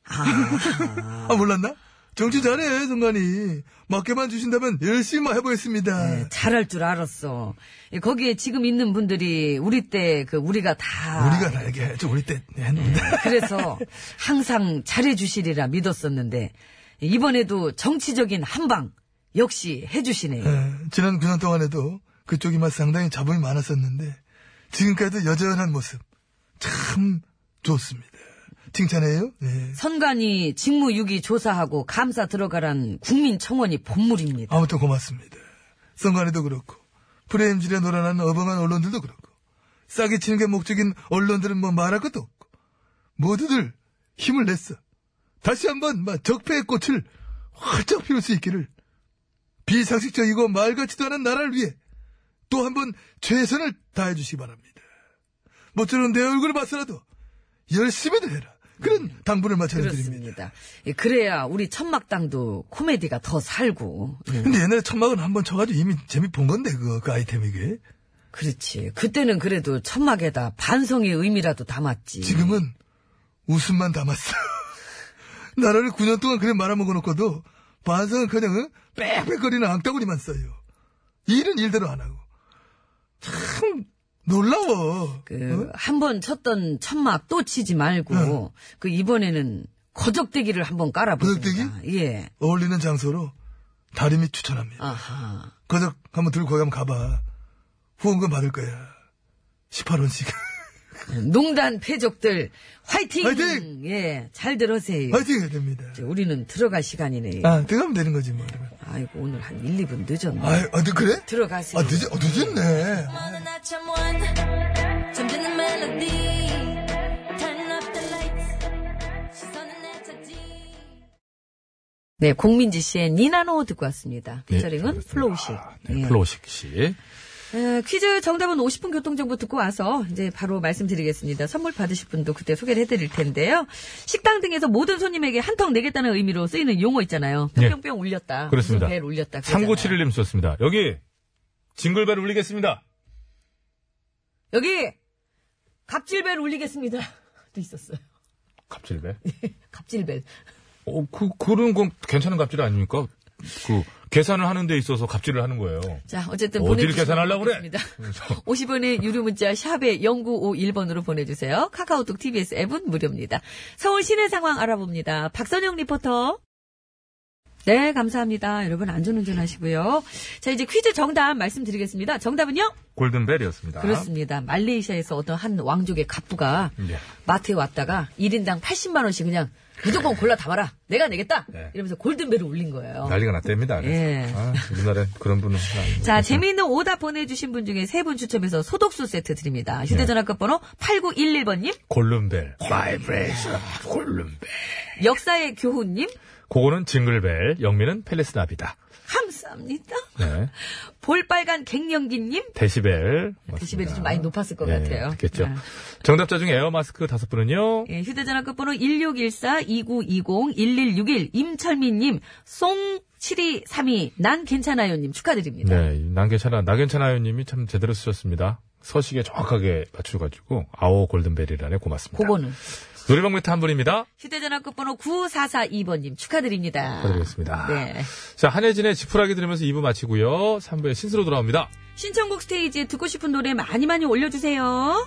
아, 아, 몰랐나? 정치 잘해, 성관이. 맡겨만 주신다면 열심히 해보겠습니다. 네, 잘할 줄 알았어. 예, 거기에 지금 있는 분들이 우리 때 그 우리가 다 우리가 다 이렇게 했죠. 우리 때 했는데. 그래서 항상 잘해 주시리라 믿었었는데 이번에도 정치적인 한방 역시 해주시네요. 예, 지난 9년 동안에도 그쪽이 막 상당히 자본이 많았었는데 지금까지도 여전한 모습 참 좋습니다. 칭찬해요. 네. 선관위 직무유기 조사하고 감사 들어가란 국민청원이 본물입니다. 아무튼 고맙습니다. 성관이도 그렇고 프레임질에 놀아나는 어벙한 언론들도 그렇고 싸게 치는 게 목적인 언론들은 뭐 말할 것도 없고 모두들 힘을 냈어. 다시 한번 막 적폐의 꽃을 활짝 피울 수 있기를 비상식적이고 말 같지도 않은 나라를 위해 또 한번 최선을 다해 주시기 바랍니다. 모처럼 내 얼굴을 봐서라도 열심히들 해라. 그런 당부를 마쳐드립니다. 그렇습니다. 예, 그래야 우리 천막당도 코미디가 더 살고. 예, 근데 옛날에 천막은 한번 쳐가지고 이미 재미 본 건데 그거 그 아이템 이게 그렇지. 그때는 그래도 천막에다 반성의 의미라도 담았지. 지금은 웃음만 담았어. 나라를 9년 동안 그래 말아먹어 놓고도 반성은 그냥 응? 빽빽거리는 앙따구리만 써요. 일은 일대로 안 하고. 참 놀라워. 그, 어? 한번 쳤던 천막 또 치지 말고, 그, 이번에는 거적대기를 한번 깔아보자. 예. 어울리는 장소로 다리미 추천합니다. 아하. 거적 한번 들고 거기 한번 가봐. 후원금 받을 거야. 18원씩. 농단 패족들, 화이팅! 화이팅! 예, 잘 들으세요. 화이팅 해야 됩니다. 이제 우리는 들어갈 시간이네요. 아, 들어가면 되는 거지 뭐. 그러면. 아이고, 오늘 한 1, 2분 늦었네. 아, 아, 너 그래? 들어가세요. 아, 늦, 어, 늦었네. 네, 공민지 씨의 니나노 듣고 왔습니다. 네, 피처링은 그렇습니다. 플로우식. 네, 예. 플로우식 씨. 에, 퀴즈 정답은 50분 교통정보 듣고 와서 이제 바로 말씀드리겠습니다. 선물 받으실 분도 그때 소개를 해드릴 텐데요. 식당 등에서 모든 손님에게 한턱 내겠다는 의미로 쓰이는 용어 있잖아요. 예. 뿅뿅 울렸다. 그렇습니다. 벨 울렸다. 그러잖아요. 3971님 쓰셨습니다. 여기 징글벨 울리겠습니다. 여기 갑질벨 울리겠습니다. 또 있었어요. 갑질벨? 갑질벨. 어, 그, 그런 건 괜찮은 갑질 아닙니까? 그, 계산을 하는 데 있어서 갑질을 하는 거예요. 자, 어쨌든 보내주시면 계산하려고 그래? 되겠습니다. 50원의 유료 문자 샵에 0951번으로 보내주세요. 카카오톡 TBS 앱은 무료입니다. 서울 시내 상황 알아봅니다. 박선영 리포터. 네, 감사합니다. 여러분 안전운전 하시고요. 자, 이제 퀴즈 정답 말씀드리겠습니다. 정답은요? 골든벨이었습니다. 그렇습니다. 말레이시아에서 어떤 한 왕족의 갑부가 예. 마트에 왔다가 1인당 80만 원씩 그냥 무조건 골라 담아라. 내가 내겠다. 네. 이러면서 골든벨을 울린 거예요. 난리가 났답니다. 그래서. 예. 아, 우리나라에 그런 분은. 안- 자, 재미있는 오답 보내주신 분 중에 세 분 추첨해서 소독수 세트 드립니다. 휴대전화 끝번호 8911번님, 골든벨. 바이브레이션. 골든벨. 역사의 교훈님, 그거는 징글벨, 영미는 Feliz Navidad. 감사합니다. 네. 볼빨간 갱년기님, 데시벨. 데시벨이 좀 많이 높았을 것 예, 같아요. 그렇겠죠. 네. 정답자 중에 에어마스크 다섯 분은요. 예, 휴대전화 끝번호 1614-2920-1161 임철민님, 송 7232 난 괜찮아요님 축하드립니다. 네, 난 괜찮아, 나 괜찮아요 님이 참 제대로 쓰셨습니다. 서식에 정확하게 맞춰가지고, 아오 골든벨이라네, 고맙습니다. 그거는 노래방 메트 한 분입니다. 휴대전화 끝번호 9442번님 축하드립니다. 축하드리겠습니다. 네. 자, 한혜진의 지푸라기 들으면서 2부 마치고요. 3부에 신스로 돌아옵니다. 신청곡 스테이지에 듣고 싶은 노래 많이 많이 올려주세요.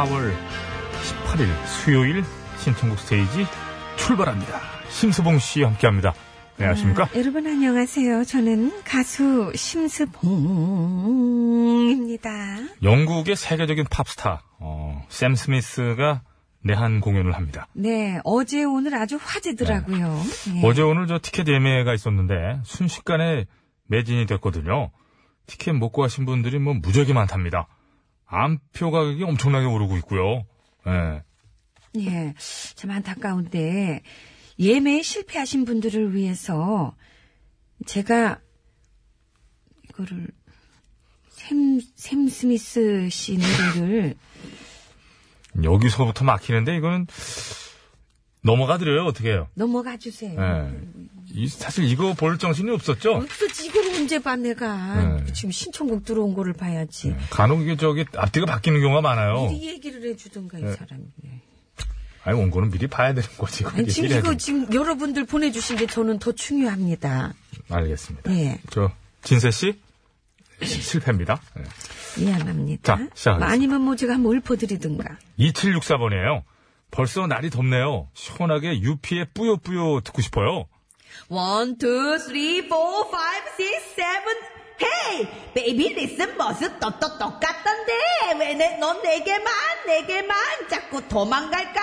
4월 18일 수요일 신청곡 스테이지 출발합니다. 심수봉 씨 함께합니다. 안녕하십니까? 아, 여러분 안녕하세요. 저는 가수 심스봉입니다. 영국의 세계적인 팝스타 어, 샘 스미스가 내한 공연을 합니다. 네, 어제 오늘 아주 화제더라고요. 예. 어제 오늘 저 티켓 예매가 있었는데 순식간에 매진이 됐거든요. 티켓 못 구하신 분들이 뭐 무지하게 많답니다. 암표 가격이 엄청나게 오르고 있고요. 예. 예, 참 안타까운데 예매에 실패하신 분들을 위해서 제가 이거를 샘, 샘 스미스 씨 노래를 여기서부터 막히는데 이거는 넘어가 드려요 어떻게 해요? 넘어가 주세요. 예. 이- 사실 이거 볼 정신이 없었죠. 없었지 이걸 언제 봐 내가 네. 지금 신청곡 들어온 거를 봐야지. 간혹 이게 저기 앞뒤가 바뀌는 경우가 많아요. 미리 얘기를 해주던가 이 네. 사람이. 아니 온 거는 미리 봐야 되는 거지. 아니, 지금 이거. 지금 여러분들 보내주신 게 저는 더 중요합니다. 알겠습니다. 예, 저 진세 씨 시- 실패입니다. 예. 미안합니다. 자, 시작하겠습니다. 뭐 아니면 뭐 제가 한번 읊어드리든가. 2764번이에요. 벌써 날이 덥네요. 시원하게 유피의 뿌요뿌요 듣고 싶어요. One, two, three, four, five, six, seven. Hey, baby, listen, 뭐스 또또 똑같던데 왜 내 넌 내게만 내게만 자꾸 도망갈까?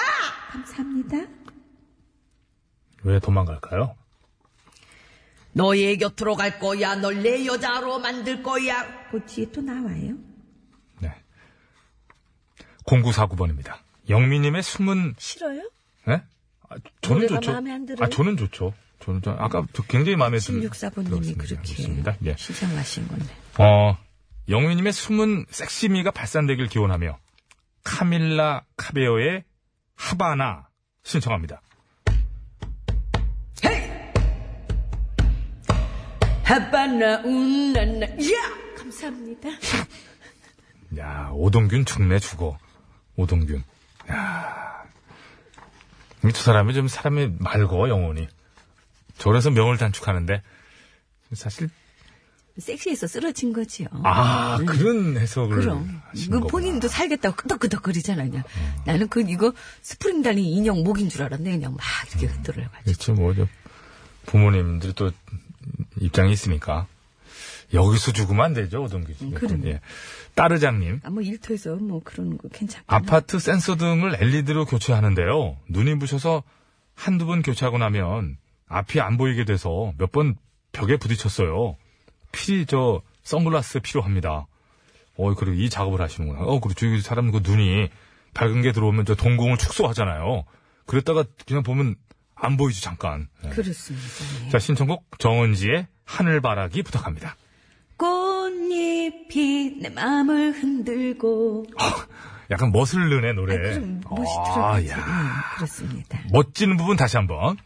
감사합니다. 왜 도망갈까요? 너의 곁으로 갈 거야. 널 내 여자로 만들 거야. 그 뒤에 또 나와요. 네. 0949번입니다. 영미님의 숨은, 싫어요? 예? 아, 저는 좋죠. 마음에 안 들어요? 아, 저는 좋죠. 저는 저 아까 저 굉장히 마음에 들 16사부님이 그렇게 습니다 예. 신청하신 건데. 어, 영미님의 숨은 섹시미가 발산되길 기원하며 카밀라 카베오의 하바나 신청합니다. 하바나 운나나 야! 감사합니다. 야, 오동균 죽네 죽어. 오동균. 야. 이 두 사람이 좀 사람이 맑어 영혼이. 저래서 명을 단축하는데 사실 섹시해서 쓰러진 거지요. 아 그런 해석을 그럼. 그. 본인도 살겠다고 끄덕끄덕거리잖아, 그냥. 나는 그, 이거 스프링 달린 인형 목인 줄 알았네, 그냥 막 이렇게 흔들어가지고. 그렇죠 뭐죠. 부모님들이 또 입장이 있으니까 여기서 죽으면 안 되죠 오동균 씨. 그럼요. 예. 따르장님 아, 뭐 일터에서 뭐 그런 거 괜찮고. 아파트 센서 등을 LED로 교체하는데요. 눈이 부셔서 한두 번 교체하고 나면 앞이 안 보이게 돼서 몇 번 벽에 부딪혔어요. 필히 저 선글라스 필요합니다. 어, 그리고 이 작업을 하시는구나. 어, 그렇죠. 이 사람 그 눈이 밝은 게 들어오면 저 동공을 축소하잖아요. 그랬다가 그냥 보면 안 보이죠, 잠깐. 네. 그렇습니다. 예. 자, 신청곡 정은지의 하늘바라기 부탁합니다. 꽃잎이 내 마음을 흔들고. 약간 멋을르네, 노래. 아, 멋이 아. 야. 음, 그렇습니다. 멋진 부분 다시 한번.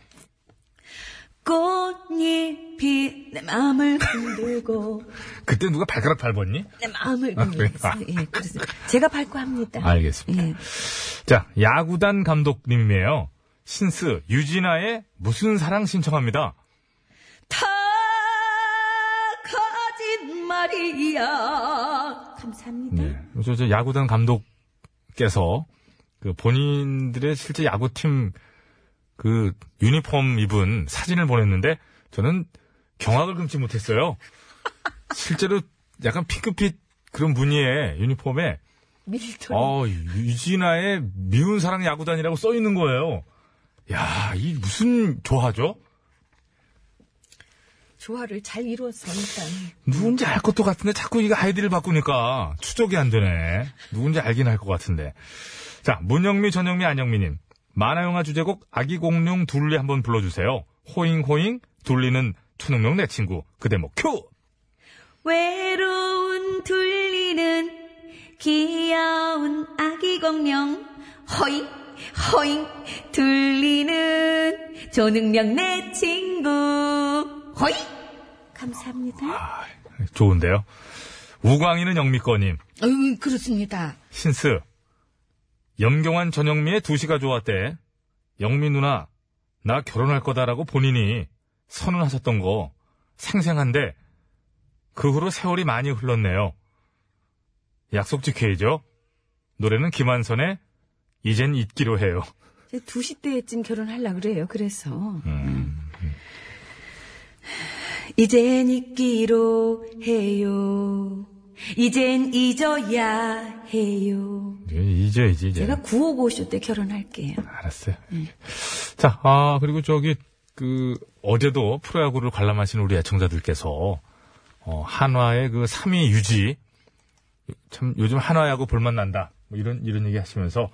꽃잎이 내 마음을 흔들고. 그때 누가 발가락 밟았니? 내 마음을 아, 흔들고. 아. 예, 그렇습니다. 제가 밟고 합니다. 알겠습니다. 예. 자, 야구단 감독님이에요. 신스 유진아의 무슨 사랑 신청합니다. 다 거짓말이야. 감사합니다. 네. 저, 저 야구단 감독께서 그 본인들의 실제 야구팀 그 유니폼 입은 사진을 보냈는데 저는 경악을 금치 못했어요. 실제로 약간 핑크빛 그런 무늬의 유니폼에 밀ton. 어, 유진아의 미운 사랑 야구단이라고 써 있는 거예요. 야, 이 무슨 조화죠? 조화를 잘 이루어서 일단. 누군지 알 것도 같은데 자꾸 이거 아이디를 바꾸니까 추적이 안 되네. 누군지 알긴 할 것 같은데. 자, 문영미, 전영미, 안영미님. 만화영화 주제곡 아기 공룡 둘리 한번 불러주세요. 호잉호잉 둘리는 초능력 내 친구. 그 대목 큐! 외로운 둘리는 귀여운 아기 공룡 허잉 허잉 둘리는 조능력 내 친구 허잉 감사합니다. 좋은데요. 우광이는 영미꺼님. 음, 그렇습니다. 신스. 염경환 전영미의 두시가 좋았대. 영미 누나, 나 결혼할 거다라고 본인이 선언하셨던 거 생생한데 그 후로 세월이 많이 흘렀네요. 약속 지켜야죠. 노래는 김한선의 이젠 잊기로 해요. 2시 때쯤 결혼하려 그래요. 그래서. 음. 이젠 잊기로 해요. 이젠 잊어야 해요. 이제, 이제, 이제. 제가 955쇼 때 결혼할게요. 알았어요. 자, 아, 그리고 저기, 그, 어제도 프로야구를 관람하신 우리 애청자들께서, 어, 한화의 그 3위 유지, 참, 요즘 한화야구 볼만 난다. 뭐 이런, 이런 얘기 하시면서,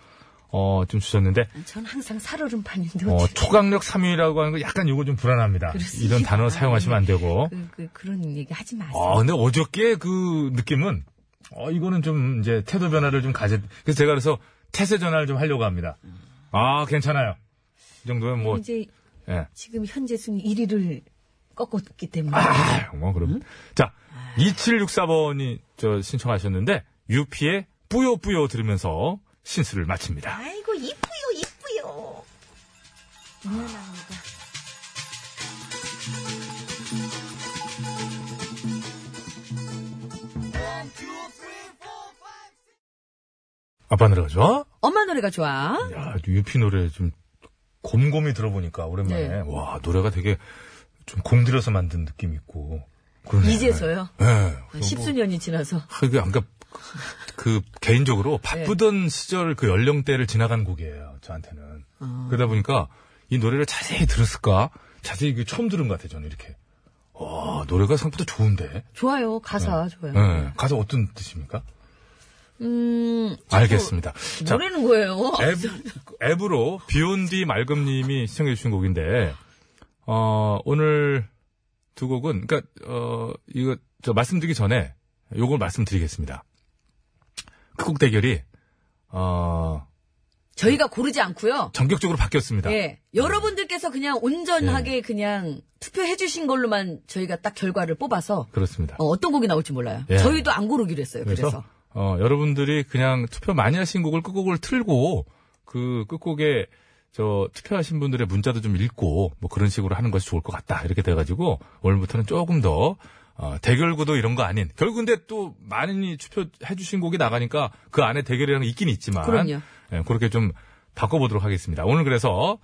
어, 좀 주셨는데, 전 항상 살얼음판인데 어, 초강력 3위라고 하는 거 약간 이거 좀 불안합니다. 그렇습니다. 이런 단어 사용하시면 안 되고. 그, 그, 그런 얘기 하지 마세요. 아, 근데 어저께 그 느낌은, 어, 이거는 좀 이제 태도 변화를 좀 가져, 그래서 제가 그래서 태세 전환을 좀 하려고 합니다. 아, 괜찮아요. 이 정도면 뭐, 이제 예. 지금 현재 순위 1위를 꺾었기 때문에 아, 뭐, 그럼. 자, 2764번이 저 신청하셨는데, 유피의 뿌요뿌요 들으면서 신스를 마칩니다. 아이고 이쁘요 이쁘요. 아빠 노래가 좋아? 엄마 노래가 좋아. 야, 유피 노래 좀 곰곰이 들어보니까 오랜만에. 네. 와, 노래가 되게 좀 공들여서 만든 느낌 있고. 그러네. 이제서요. 네. 십수년이 지나서. 아, 이게 안 그, 그, 개인적으로 바쁘던 시절 그 연령대를 지나간 곡이에요, 저한테는. 그러다 보니까 이 노래를 자세히 들었을까? 자세히 그 처음 들은 것 같아요, 저는 이렇게. 와, 노래가 생각보다 좋은데. 좋아요. 가사 좋아요. 네. 가사 어떤 뜻입니까? 음, 알겠습니다. 자, 노래는 거예요. 앱, 앱으로 비욘디 말금님이 시청해 주신 곡인데, 어, 오늘 두 곡은, 그니까, 어, 이거, 저 말씀드리기 전에 요걸 말씀드리겠습니다. 그곡 대결이, 어, 저희가 고르지 않고요. 전격적으로 바뀌었습니다. 예. 여러분들께서 그냥 온전하게 그냥 투표해 주신 걸로만 저희가 딱 결과를 뽑아서 그렇습니다. 어, 떤 곡이 나올지 몰라요. 예. 저희도 안 고르기로 했어요. 그래서, 그래서. 어, 여러분들이 그냥 투표 많이 하신 곡을 끝곡을 틀고, 그 끝곡에 저 투표하신 분들의 문자도 좀 읽고, 뭐 그런 식으로 하는 것이 좋을 것 같다. 이렇게 돼 가지고, 오늘부터는 조금 더, 어, 대결 구도 이런 거 아닌, 결국 근데 또 많이 투표해 주신 곡이 나가니까 그 안에 대결이라는 게 있긴 있지만, 그럼요. 예, 그렇게 좀 바꿔보도록 하겠습니다. 오늘 그래서,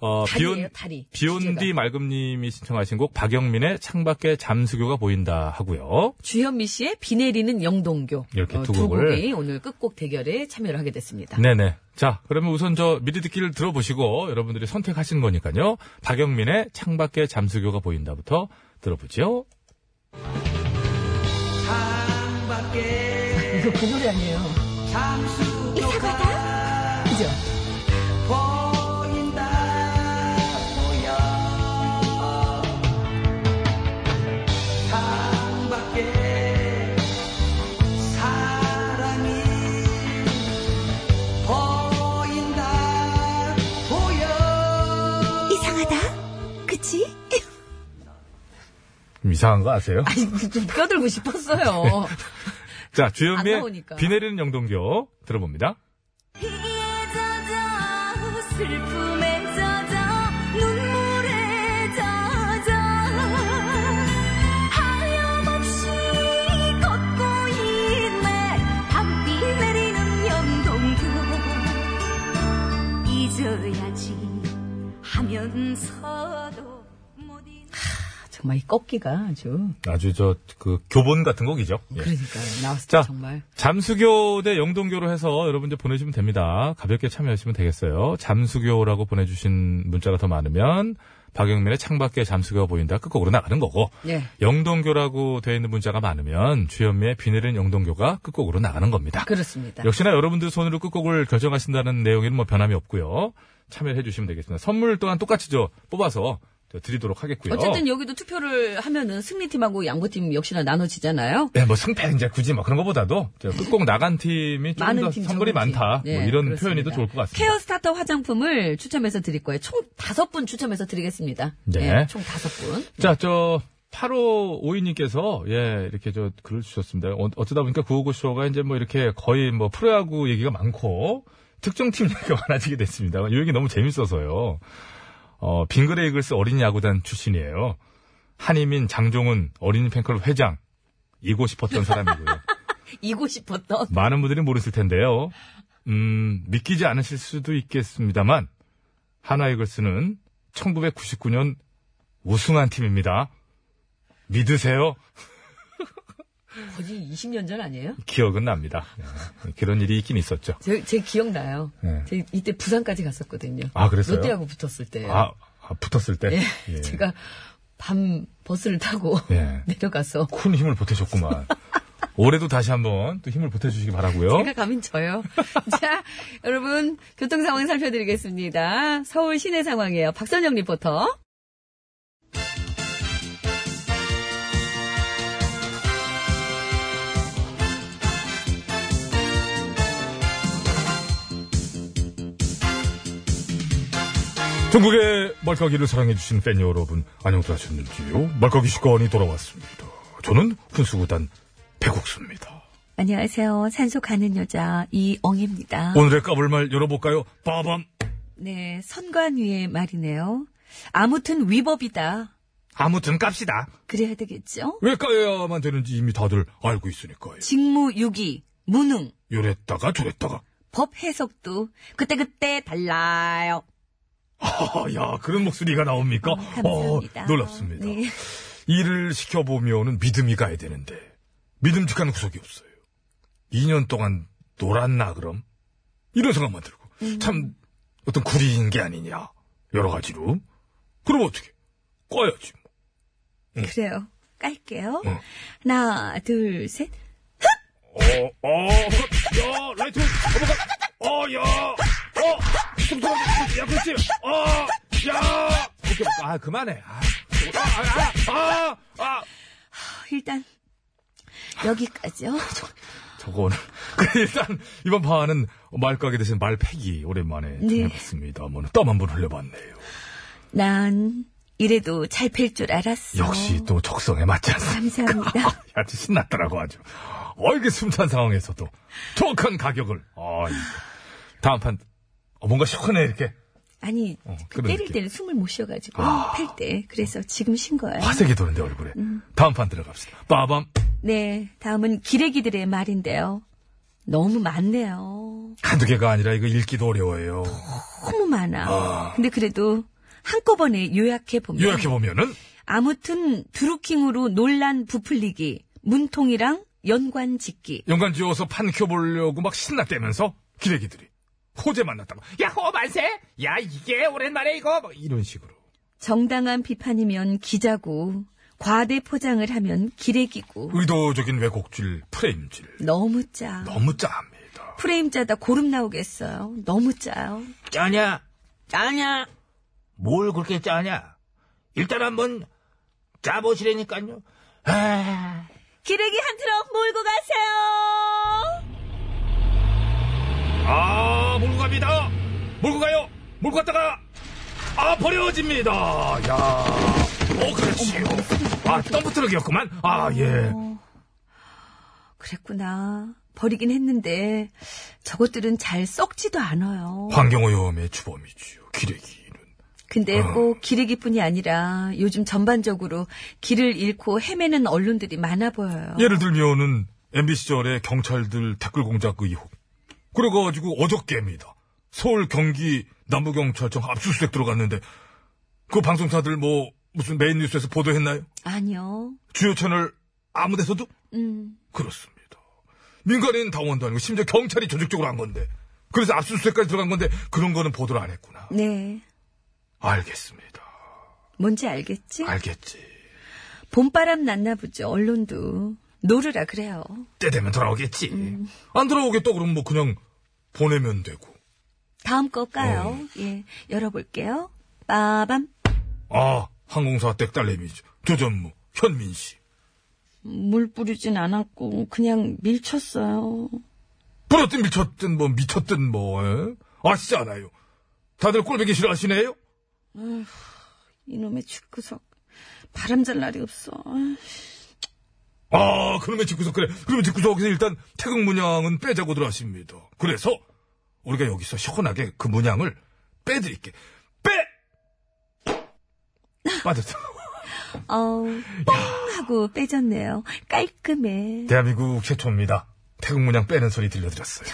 어, 비온. 비온디 주제가. 말금님이 신청하신 곡 박영민의 창밖에 잠수교가 보인다 하고요. 주현미 씨의 비 내리는 영동교. 이렇게 어, 두 두 곡을. 곡이 오늘 끝곡 대결에 참여를 하게 됐습니다. 네네. 자, 그러면 우선 저 미리 듣기를 들어보시고 여러분들이 선택하신 거니까요. 박영민의 창밖에 잠수교가 보인다부터 들어보죠. 이거 그 노래 아니에요. 이상하다. 그죠? 좀 이상한 거 아세요? 아니, 좀 껴들고 싶었어요. 자, 안 주현미의. 비 내리는 영동교 들어봅니다. 희기에 젖어 슬픔에 젖어 눈물에 젖어 하염없이 걷고 있네 밤비 내리는 영동교 잊어야지 하면서도 못 잊... 정말 이 꺾기가 아주. 아주 저 그 교본 같은 곡이죠. 예. 그러니까요. 나왔을 자, 때 정말. 잠수교 대 영동교로 해서 여러분들 보내주시면 됩니다. 가볍게 참여하시면 되겠어요. 잠수교라고 보내주신 문자가 더 많으면 박영민의 창밖에 잠수교가 보인다 끝곡으로 나가는 거고 예. 영동교라고 되어 있는 문자가 많으면 주현미의 비 내리는 영동교가 끝곡으로 나가는 겁니다. 그렇습니다. 역시나 여러분들 손으로 끝곡을 결정하신다는 내용에는 뭐 변함이 없고요. 참여해 주시면 되겠습니다. 선물 또한 똑같이 저 뽑아서 저 드리도록 하겠고요. 어쨌든 여기도 투표를 하면은 승리팀하고 양보팀 역시나 나눠지잖아요. 네, 뭐 승패 이제 굳이 뭐 그런 것보다도 저 끝곡 나간 팀이 좀더 팀, 선물이. 많다. 네, 뭐 이런 그렇습니다. 표현이 더 좋을 것 같습니다. 케어 스타터 화장품을 추첨해서 드릴 거예요. 총 다섯 분 추첨해서 드리겠습니다. 네. 총 다섯 분. 자, 저 8552님께서 예 이렇게 저 글을 주셨습니다. 어, 어쩌다 보니까 구오구오쇼가 이제 뭐 이렇게 거의 뭐 프로야구 얘기가 많고 특정 팀 얘기가 많아지게 됐습니다. 이 얘기 너무 재밌어서요. 어 빙그레 이글스 어린이 야구단 출신이에요. 한희민, 장종훈 어린이 팬클럽 회장 이고 싶었던 사람이고요. 이고 싶었던. 많은 분들이 모르실 텐데요. 음, 믿기지 않으실 수도 있겠습니다만, 하나이글스는 1999년 우승한 팀입니다. 믿으세요? 거의 20년 전 아니에요? 기억은 납니다. 예, 그런 일이 있긴 있었죠. 제, 제 기억나요. 네. 제 이때 부산까지 갔었거든요. 아, 그랬어요? 롯데하고 붙었을 때. 아, 아, 붙었을 때? 예. 예. 제가 밤 버스를 타고 예. 내려가서 큰 힘을 보태셨구만. 올해도 다시 한번 또 힘을 보태주시기 바라고요 제가 가면 져요. 자, 여러분 교통 상황 살펴드리겠습니다. 서울 시내 상황이에요. 박선영 리포터. 전국의 말까기를 사랑해주신 팬 여러분, 안녕들 하셨는지요? 말까기 시간이 돌아왔습니다. 저는 훈수구단 배국수입니다. 안녕하세요. 산소 가는 여자 이엉입니다. 오늘의 까불말 열어볼까요? 빠밤! 네, 선관 위의 말이네요. 아무튼 위법이다. 아무튼 깝시다. 그래야 되겠죠? 왜 까야만 되는지 이미 다들 알고 있으니까요. 직무유기, 무능, 요랬다가 저랬다가. 법 해석도 그때그때 달라요. 아, 야, 그런 목소리가 나옵니까? 어, 감사합니다. 어, 놀랍습니다. 네. 일을 시켜보면은 믿음이 가야 되는데, 믿음직한 구석이 없어요. 2년 동안 놀았나, 그럼? 이런 생각만 들고. 음. 참, 어떤 구리인 게 아니냐. 여러 가지로. 그럼 어떻게? 꺼야지, 뭐. 그래요. 깔게요. 응. 하나, 둘, 셋. 어, 어, 야, 라이트, 어머가, 어, 야, 어, 야, 그렇지, 어, 야, 오케이, 아, 그만해, 아, 아, 아, 아, 아. 일단 여기까지요. 저거 오늘, 그 일단, 이번 판은 말가게 대신 말패기 오랜만에 네. 해봤습니다. 뭐, 땀 한 번 흘려봤네요. 난 이래도 잘팰줄 알았어. 역시 또 적성에 맞지 않습니까? 감사합니다. 아주 신났더라고, 아주. 어, 이게 숨찬 상황에서도 정확한 가격을. 아. 다음 판, 어, 뭔가 시원해, 이렇게. 아니 어, 그 때릴 느낌. 때는 숨을 못 쉬어가지고 아. 팰 때. 그래서 지금 쉰 거예요. 화색이 도는데, 얼굴에. 음. 다음 판 들어갑시다. 빠밤. 네, 다음은 기레기들의 말인데요. 너무 많네요. 한두 개가 아니라 이거 읽기도 어려워요. 너무 많아. 아. 근데 그래도 한꺼번에 요약해 보면 요약해보면은, 아무튼 두루킹으로 논란 부풀리기, 문통이랑 연관 짓기. 연관 지어서 판 켜보려고 막 신났다면서 기레기들이 호재 만났다고. 야 호 만세! 야 이게 오랜만에 이거 뭐 이런 식으로. 정당한 비판이면 기자고, 과대 포장을 하면 기레기고. 의도적인 왜곡질, 프레임질. 너무 짜. 너무 짜합니다. 프레임 짜다 고름 나오겠어요. 너무 짜요. 짜냐? 짜냐? 뭘 그렇게 짜냐? 일단 한번 짜보시라니까요. 아, 기레기 한 트럭 몰고 가세요. 아, 몰고 갑니다. 몰고 가요. 몰고 갔다가, 아, 버려집니다. 야 어, 그렇지요. 아, 덤프트럭이었구만. 아, 예. 그랬구나. 버리긴 했는데 저것들은 잘 썩지도 않아요. 환경오염의 주범이지요. 기레기는. 근데 어. 꼭 기레기뿐이 아니라 요즘 전반적으로 길을 잃고 헤매는 언론들이 많아 보여요. 예를 들면은 MB 시절에 경찰들 댓글 공작 의혹. 그래가지고 어저께입니다. 서울 경기 남부경찰청 압수수색 들어갔는데 그 방송사들 뭐 무슨 메인 뉴스에서 보도했나요? 아니요. 주요 채널 아무 데서도 음. 그렇습니다. 민간인 당원도 아니고 심지어 경찰이 조직적으로 한 건데 그래서 압수수색까지 들어간 건데 그런 거는 보도를 안 했구나. 네. 알겠습니다. 뭔지 알겠지? 알겠지. 봄바람 났나 보죠. 언론도. 노르라 그래요. 때 되면 돌아오겠지. 안 돌아오겠다 그러면 뭐 그냥 보내면 되고. 다음 거 까요. 어. 예. 열어볼게요. 빠밤. 아, 항공사 댁 딸내미죠. 조전무, 현민 씨. 물 뿌리진 않았고 그냥 밀쳤어요. 불었든 미쳤든 뭐 미쳤든 뭐, 에? 아시지 않아요. 다들 꼴보기 싫어하시네요? 이놈의 축구석. 바람 잘 날이 없어. 아, 그러면 집구석, 그래. 그러면 집구석에서 일단 태극 문양은 빼자고 들어하십니다. 그래서 우리가 여기서 시원하게 그 문양을 빼드릴게. 빼! 빠졌어. 어우, 뻥 하고 빼졌네요. 깔끔해. 대한민국 최초입니다. 태국 문양 빼는 소리 들려드렸어요.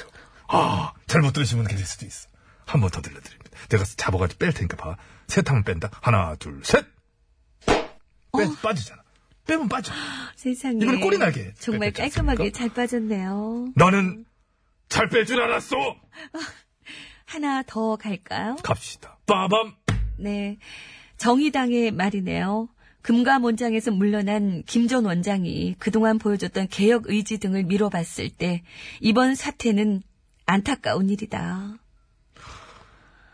아, 잘못 들으시면 계실 수도 있어. 한 번 더 들려드립니다. 내가 잡아가지고 뺄 테니까 봐. 셋 하면 뺀다. 하나, 둘, 셋! 빼, 빠지잖아. 빼면 빠져. 세상에. 이번에 꼬리 날개 정말 깔끔하게? 잘 빠졌네요. 너는 잘 뺄 줄 알았어! 하나 더 갈까요? 갑시다. 빠밤! 네. 정의당의 말이네요. 금감 원장에서 물러난 김 전 원장이 그동안 보여줬던 개혁 의지 등을 미뤄봤을 때 이번 사태는 안타까운 일이다.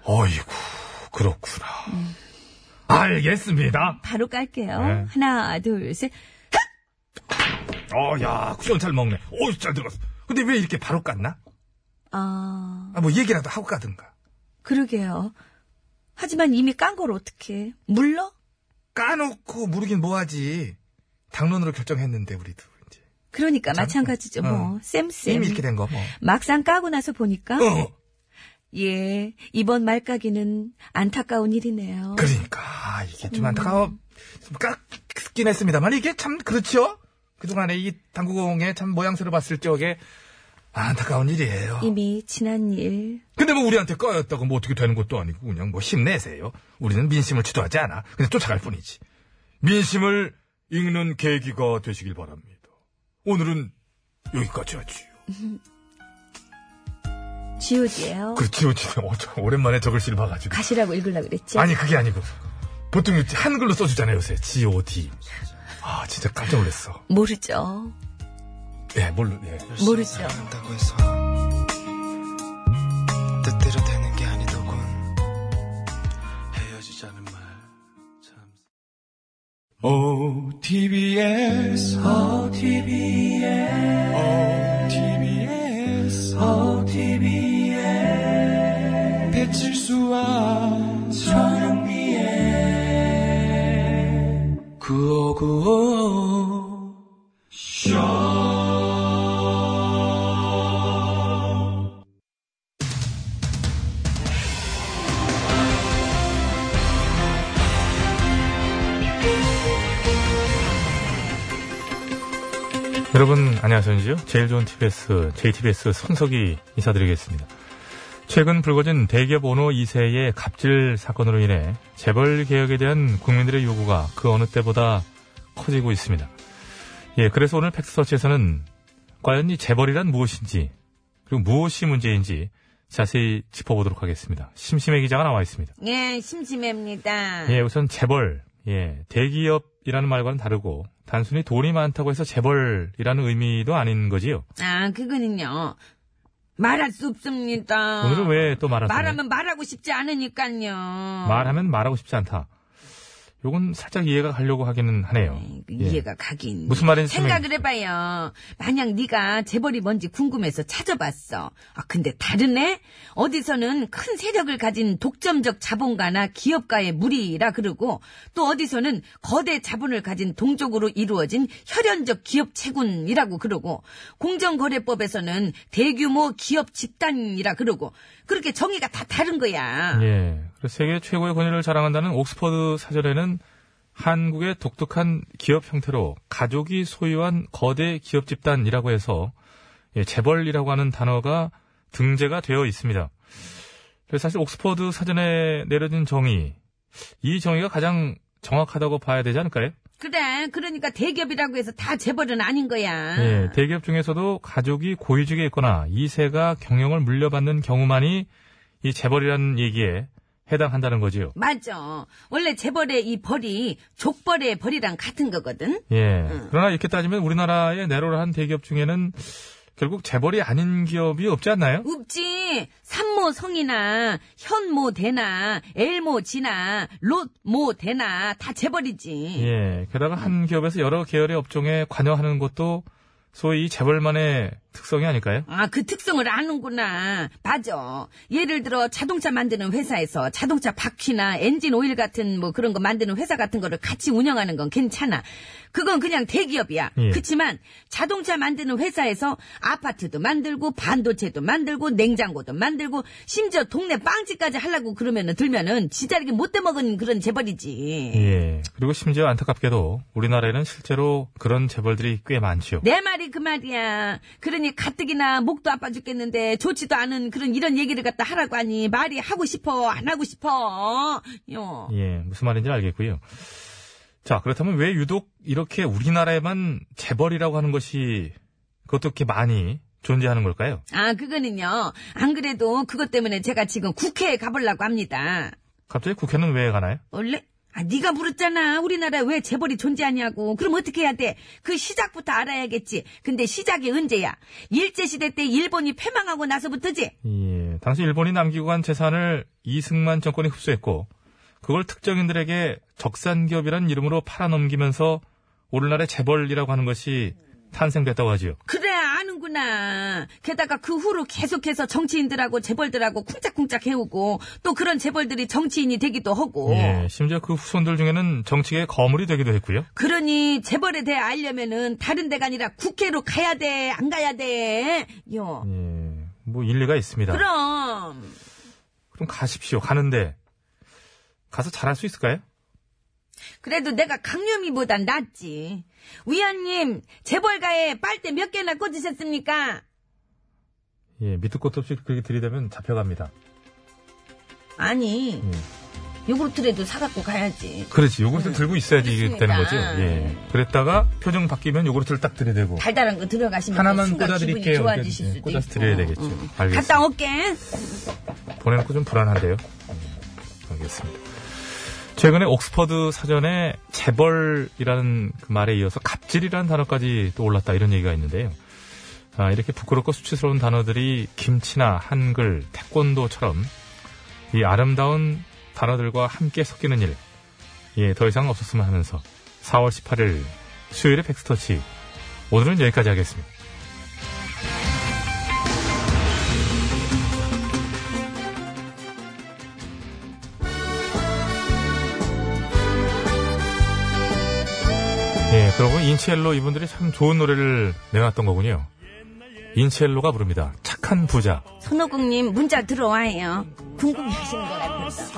어이구, 그렇구나. 알겠습니다. 바로 깔게요. 네. 하나, 둘, 셋. 어, 야, 쿠션 잘 먹네. 오, 잘 들어갔어. 근데 왜 이렇게 바로 깠나? 아, 아, 뭐 얘기라도 하고 가든가. 그러게요. 하지만 이미 깐 걸 어떻게? 물러? 까놓고 모르긴 뭐하지. 당론으로 결정했는데 우리도 이제 그러니까 마찬가지죠, 뭐. 어. 쌤쌤. 이미 이렇게 된 거 뭐. 막상 까고 나서 보니까 어, 예, 이번 말까기는 안타까운 일이네요. 그러니까 아, 이게 좀 안타까워. 좀 깎긴 했습니다만 이게 참 그렇죠. 그동안에 이 당구공의 참 모양새를 봤을 적에 안타까운 일이에요. 이미 지난 일. 근데 뭐 우리한테 꺼였다고 뭐 어떻게 되는 것도 아니고 그냥 뭐 힘내세요. 우리는 민심을 주도하지 않아. 그냥 쫓아갈 뿐이지. 민심을 읽는 계기가 되시길 바랍니다. 오늘은 여기까지 하지요. 지오지예요. 그렇지요, 지금 어, 저 오랜만에 저글 씨를 봐가지고. 가시라고 읽으려고 그랬죠? 아니 그게 아니고 보통 이렇게 한글로 써주잖아요 요새 G.O.D. 아 진짜 깜짝 놀랐어. 모르죠. 예, 뭘로 예. 모르죠. 뜻대로 되는 게 혹은 헤어지자는 말 참. OTBS OTBS OTBS 배칠수와 전영미의 9595 여러분 안녕하세요. 제일 좋은 TBS JTBS 손석희 인사드리겠습니다. 최근 불거진 대기업 오너 2세의 갑질 사건으로 인해 재벌 개혁에 대한 국민들의 요구가 그 어느 때보다 커지고 있습니다. 예, 그래서 오늘 팩스서치에서는 과연 이 재벌이란 무엇인지 그리고 무엇이 문제인지 자세히 짚어보도록 하겠습니다. 심심해 기자가 나와 있습니다. 예, 심심합니다. 예, 우선 재벌, 예, 대기업이라는 말과는 다르고 단순히 돈이 많다고 해서 재벌이라는 의미도 아닌 거지요. 아, 그거는요. 말할 수 없습니다. 오늘은 왜 또 말하세요? 말하면 말하고 싶지 않으니까요. 말하면 말하고 싶지 않다. 요건 살짝 이해가 가려고 하기는 하네요. 그 예. 이해가 가긴. 무슨 말인지 생각을 해봐요. 만약 네가 재벌이 뭔지 궁금해서 찾아봤어. 아 근데 다르네. 어디서는 큰 세력을 가진 독점적 자본가나 기업가의 무리라 그러고 또 어디서는 거대 자본을 가진 동족으로 이루어진 혈연적 기업 체군이라고 그러고 공정거래법에서는 대규모 기업 집단이라 그러고 그렇게 정의가 다 다른 거야. 예. 세계 최고의 권위를 자랑한다는 옥스퍼드 사전에는 한국의 독특한 기업 형태로 가족이 소유한 거대 기업 집단이라고 해서 예, 재벌이라고 하는 단어가 등재가 되어 있습니다. 그래서 사실 옥스퍼드 사전에 내려진 정의, 이 정의가 가장 정확하다고 봐야 되지 않을까요? 그래. 그러니까 대기업이라고 해서 다 재벌은 아닌 거야. 예, 대기업 중에서도 가족이 고위직에 있거나 2세가 경영을 물려받는 경우만이 이 재벌이라는 얘기에 해당한다는 거지요. 맞아. 원래 재벌의 이 벌이 족벌의 벌이랑 같은 거거든. 예. 그러나 이렇게 따지면 우리나라의 내로를 한 대기업 중에는 결국 재벌이 아닌 기업이 없지 않나요? 없지. 삼모 성이나 현모 대나 엘모 지나 롯모 대나 다 재벌이지. 예. 게다가 한 기업에서 여러 계열의 업종에 관여하는 것도 소위 이 재벌만의 특성이 아닐까요? 아, 그 특성을 아는구나. 맞아. 예를 들어 자동차 만드는 회사에서 자동차 바퀴나 엔진 오일 같은 뭐 그런 거 만드는 회사 같은 거를 같이 운영하는 건 괜찮아. 그건 그냥 대기업이야. 예. 그치만 자동차 만드는 회사에서 아파트도 만들고 반도체도 만들고 냉장고도 만들고 심지어 동네 빵집까지 하려고 그러면은 들면은 지자리게 못돼 먹은 그런 재벌이지. 예. 그리고 심지어 안타깝게도 우리나라에는 실제로 그런 재벌들이 꽤 많지요. 내 말이 그 말이야. 그러니까 그러니 가뜩이나 목도 아파 죽겠는데 좋지도 않은 그런 이런 얘기를 갖다 하라고 하니 말이 하고 싶어 안 하고 싶어. 요. 예, 무슨 말인지 알겠고요. 자, 그렇다면 왜 유독 이렇게 우리나라에만 재벌이라고 하는 것이 그것도 이렇게 많이 존재하는 걸까요? 아 그거는요. 안 그래도 그것 때문에 제가 지금 국회에 가보려고 합니다. 갑자기 국회는 왜 가나요? 원래 아 네가 물었잖아. 우리나라에 왜 재벌이 존재하냐고. 그럼 어떻게 해야 돼? 그 시작부터 알아야겠지. 근데 시작이 언제야? 일제 시대 때 일본이 패망하고 나서부터지. 예, 당시 일본이 남기고 간 재산을 이승만 정권이 흡수했고 그걸 특정인들에게 적산기업이라는 이름으로 팔아넘기면서 오늘날의 재벌이라고 하는 것이 탄생됐다고 하지요. 그래 아는구나. 게다가 그 후로 계속해서 정치인들하고 재벌들하고 쿵짝쿵짝 해오고 또 그런 재벌들이 정치인이 되기도 하고. 예, 심지어 그 후손들 중에는 정치계의 거물이 되기도 했고요. 그러니 재벌에 대해 알려면은 다른 데가 아니라 국회로 가야 돼, 안 가야 돼. 요. 예, 뭐 일리가 있습니다. 그럼 그럼 가십시오. 가는데 가서 잘할 수 있을까요? 그래도 내가 강념이보단 낫지. 위원님 재벌가에 빨대 몇 개나 꽂으셨습니까? 예, 밑도 끝도 없이 그렇게 들이대면 잡혀갑니다. 아니 예. 요구르트라도 사갖고 가야지. 그렇지. 요구르트 들고 있어야지 이게 되는 거죠. 그렇습니다. 예. 그랬다가 표정 바뀌면 요구르트를 딱 들이대고 달달한 거 들어가시면 하나만 순간 꽂아드릴게요. 좋아지실 이렇게, 수도 꽂아서. 드려야 되겠죠. 알겠습니다. 갔다 올게. 보내놓고 좀 불안한데요. 음, 알겠습니다. 최근에 옥스퍼드 사전에 재벌이라는 그 말에 이어서 갑질이라는 단어까지 또 올랐다 이런 얘기가 있는데요. 아, 이렇게 부끄럽고 수치스러운 단어들이 김치나 한글, 태권도처럼 이 아름다운 단어들과 함께 섞이는 일, 예, 더 이상 없었으면 하면서 4월 18일 수요일의 팩스터치 오늘은 여기까지 하겠습니다. 그러고 인첼로 이분들이 참 좋은 노래를 내놨던 거군요. 인첼로가 부릅니다. 착한 부자. 손오국님 문자 들어와요. 궁금해하시는 것 같아서.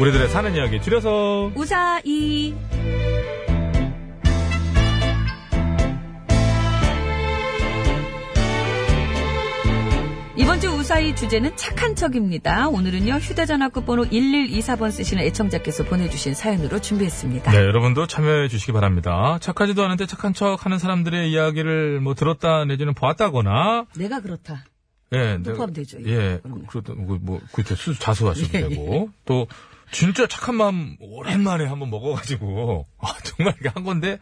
우리들의 사는 이야기 줄여서 우사이. 이번 주 우사히 주제는 착한 척입니다. 오늘은요, 휴대전화 끝번호 1124번 쓰시는 애청자께서 보내주신 사연으로 준비했습니다. 네, 여러분도 참여해 주시기 바랍니다. 착하지도 않은데 착한 척 하는 사람들의 이야기를 뭐 들었다 내지는 보았다거나 내가 그렇다. 예, 또 내가- 포함되죠. 예. 그렇다 뭐, 뭐 그렇죠. 수 자수하셔도 예, 되고 또 진짜 착한 마음 오랜만에 한번 먹어가지고. 아, 정말 이게 한 건데?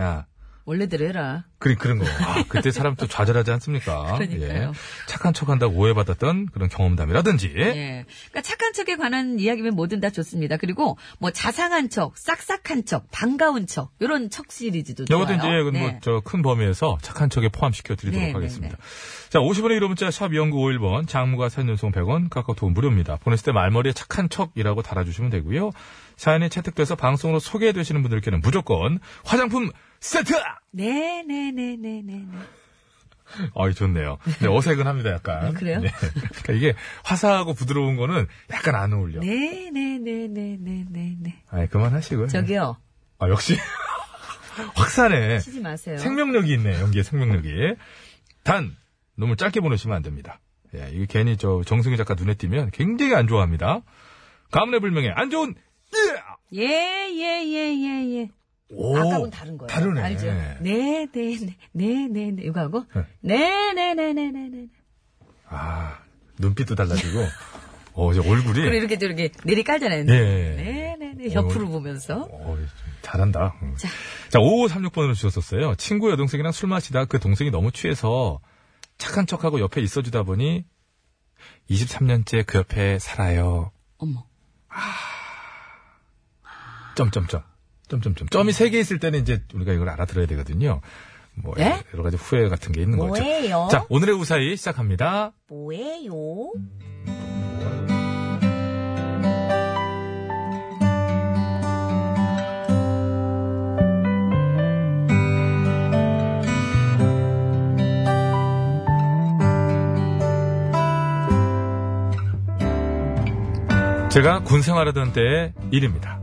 야 원래대로 해라. 그런 그런 거. 아, 그때 사람 또 좌절하지 않습니까? 그러니까요. 예. 착한 척 한다고 오해받았던 그런 경험담이라든지. 예. 그러니까 착한 척에 관한 이야기면 뭐든 다 좋습니다. 그리고 뭐 자상한 척, 싹싹한 척, 반가운 척, 이런 척 시리즈도 좋아요. 이것도 이제 네. 뭐저 큰 범위에서 착한 척에 포함시켜 드리도록 네, 하겠습니다. 네, 자, 50원의 1호 문자 샵 0951번 장무가 사연 연속 100원 카카오톡 무료입니다. 보냈을 때 말머리에 착한 척이라고 달아주시면 되고요. 사연이 채택돼서 방송으로 소개되시는 분들께는 무조건 화장품 세트! 네, 네, 네, 네, 네, 네. 어이, 좋네요. 네, 어색은 합니다, 약간. 아, 그래요? 네. 그러니까 이게 화사하고 부드러운 거는 약간 안 어울려. 네, 네, 네, 네, 네, 네, 네. 아이, 그만하시고요. 저기요. 아, 역시. 확사네. 치지 마세요. 생명력이 있네, 연기의 생명력이. 단, 너무 짧게 보내시면 안 됩니다. 예, 이거 괜히 저 정승희 작가 눈에 띄면 굉장히 안 좋아합니다. 가문의 불명예, 안 좋은, 예! 예, 예, 예, 예, 예. 오, 아까운 다른 거예요. 다르네. 알죠? 네, 네, 네, 네, 네, 네. 이거 하고. 네. 네, 네, 네, 네, 네, 네. 아, 눈빛도 달라지고, 어, 이제 얼굴이. 그리고 이렇게 저렇게 내리 깔잖아요. 예. 네, 네, 네. 옆으로 어, 보면서. 어, 잘한다. 응. 자. 자, 5536번으로 주셨었어요. 친구 여동생이랑 술 마시다 그 동생이 너무 취해서 착한 척하고 옆에 있어 주다 보니 23년째 그 옆에 살아요. 어머. 점점점. 점점점. 점이 네. 세개 있을 때는 이제 우리가 이걸 알아들어야 되거든요. 뭐 네? 여러 가지 후회 같은 게 있는 거죠. 뭐예요? 자, 오늘의 우사히 시작합니다. 뭐예요? 제가 군 생활하던 때의 일입니다.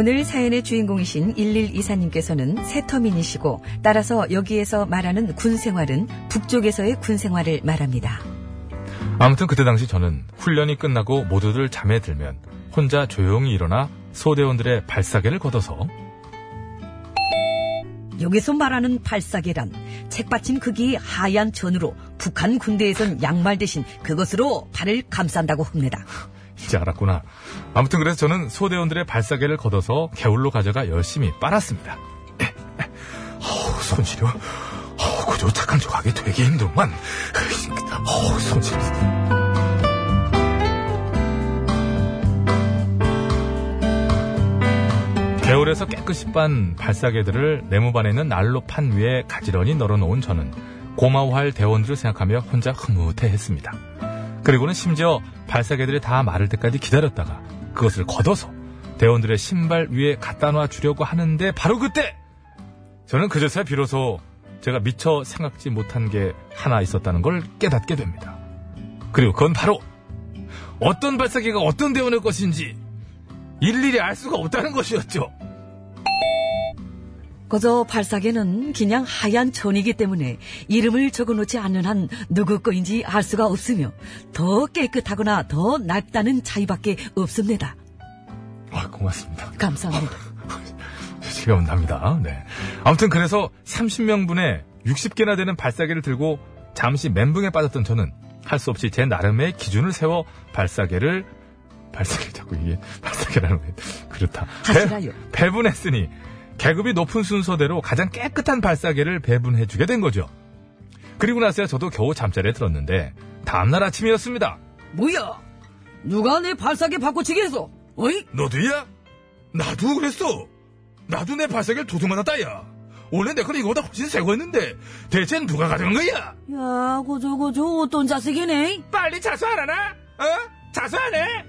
오늘 사연의 주인공이신 1124님께서는 새터민이시고 따라서 여기에서 말하는 군 생활은 북쪽에서의 군 생활을 말합니다. 아무튼 그때 당시 저는 훈련이 끝나고 모두들 잠에 들면 혼자 조용히 일어나 소대원들의 발사계를 걷어서 여기서 말하는 발사계란 책받침 크기의 하얀 천으로 북한 군대에선 양말 대신 그것으로 발을 감싼다고 합니다. 이제 알았구나. 아무튼 그래서 저는 소대원들의 발사계를 걷어서 개울로 가져가 열심히 빨았습니다. 어우, 손시려. 어우, 그저 착한 척 하기 되게 힘들구만. 어우, 손시려. 개울에서 깨끗이 빤 발사계들을 네모반에 있는 난로 판 위에 가지런히 널어놓은 저는 고마워할 대원들을 생각하며 혼자 흐뭇해 했습니다. 그리고는 심지어 발사계들이 다 마를 때까지 기다렸다가 그것을 걷어서 대원들의 신발 위에 갖다 놔 주려고 하는데 바로 그때 저는 그제서야 비로소 제가 미처 생각지 못한 게 하나 있었다는 걸 깨닫게 됩니다. 그리고 그건 바로 어떤 발사계가 어떤 대원의 것인지 일일이 알 수가 없다는 것이었죠. 그저 발사계는 그냥 하얀 천이기 때문에 이름을 적어놓지 않는 한 누구 거인지 알 수가 없으며 더 깨끗하거나 더 낫다는 차이밖에 없습니다. 아, 고맙습니다. 감사합니다. 납니다. 네. 아무튼 그래서 30명분의 60개나 되는 발사계를 들고 잠시 멘붕에 빠졌던 저는 할 수 없이 제 나름의 기준을 세워 발사계를 발사계 자꾸 이게 발사계라는 게 그렇다. 하시라요. 배, 배분했으니 계급이 높은 순서대로 가장 깨끗한 발사계를 배분해주게 된 거죠. 그리고 나서야 저도 겨우 잠자리에 들었는데 다음날 아침이었습니다. 뭐야? 누가 내 발사계 바꿔치기 했어? 어이? 너도야? 나도 그랬어. 나도 내 발사계를 도둑 맞았다, 야. 원래 내 거는 이거보다 훨씬 새 거였는데 대체 누가 가져간 거야? 야, 고저, 어떤 자식이네? 빨리 자수 안 하나? 어? 자수 안 해?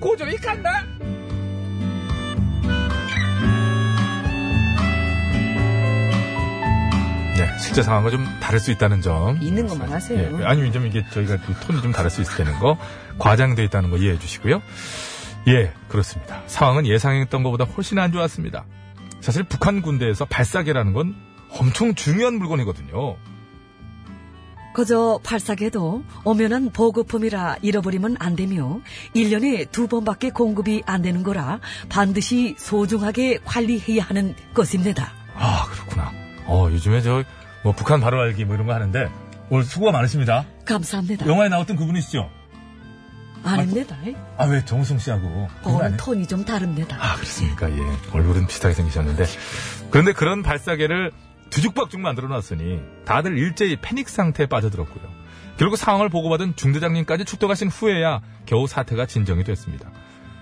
고정이 간다? 실제 상황과 좀 다를 수 있다는 점. 있는 것만 하세요. 예, 아니면 좀 이게 저희가 그 톤이 좀 다를 수 있다는 거, 과장돼 있다는 거 이해해 주시고요. 예, 그렇습니다. 상황은 예상했던 것보다 훨씬 안 좋았습니다. 사실 북한 군대에서 발사계라는 건 엄청 중요한 물건이거든요. 그저 발사계도 엄연한 보급품이라 잃어버리면 안 되며 1년에 두 번밖에 공급이 안 되는 거라 반드시 소중하게 관리해야 하는 것입니다. 아, 그렇구나. 어, 요즘에 저, 뭐, 북한 바로 알기 뭐 이런 거 하는데, 오늘 수고가 많으십니다. 감사합니다. 영화에 나왔던 그분이시죠? 아닙니다. 아, 왜 정우성 씨하고. 어, 아니에요? 톤이 좀 다릅니다. 아, 그렇습니까? 예. 얼굴은 비슷하게 생기셨는데. 그런데 그런 발사계를 뒤죽박죽 만들어 놨으니 다들 일제히 패닉 상태에 빠져들었고요. 결국 상황을 보고받은 중대장님까지 출동하신 후에야 겨우 사태가 진정이 됐습니다.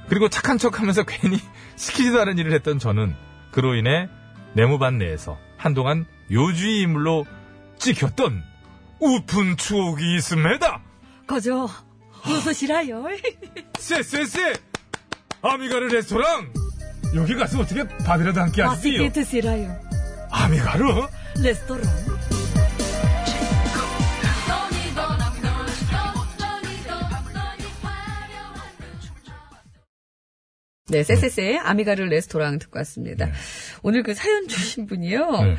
그리고 착한 척 하면서 괜히 시키지도 않은 일을 했던 저는 그로 인해 내무반 내에서 한동안 요주의 인물로 찍혔던 우픈 추억이 있습니다. 그저 웃으시라요. 쎄쎄쎄! 아미가르 레스토랑! 여기 가서 어떻게 밥이라도 함께 하시지요? 맛있게 드시라요. 아미가르? 레스토랑. 네, 쎄쎄쎄 아미가르 레스토랑 듣고 왔습니다. 오늘 그 사연 주신 분이요. 네.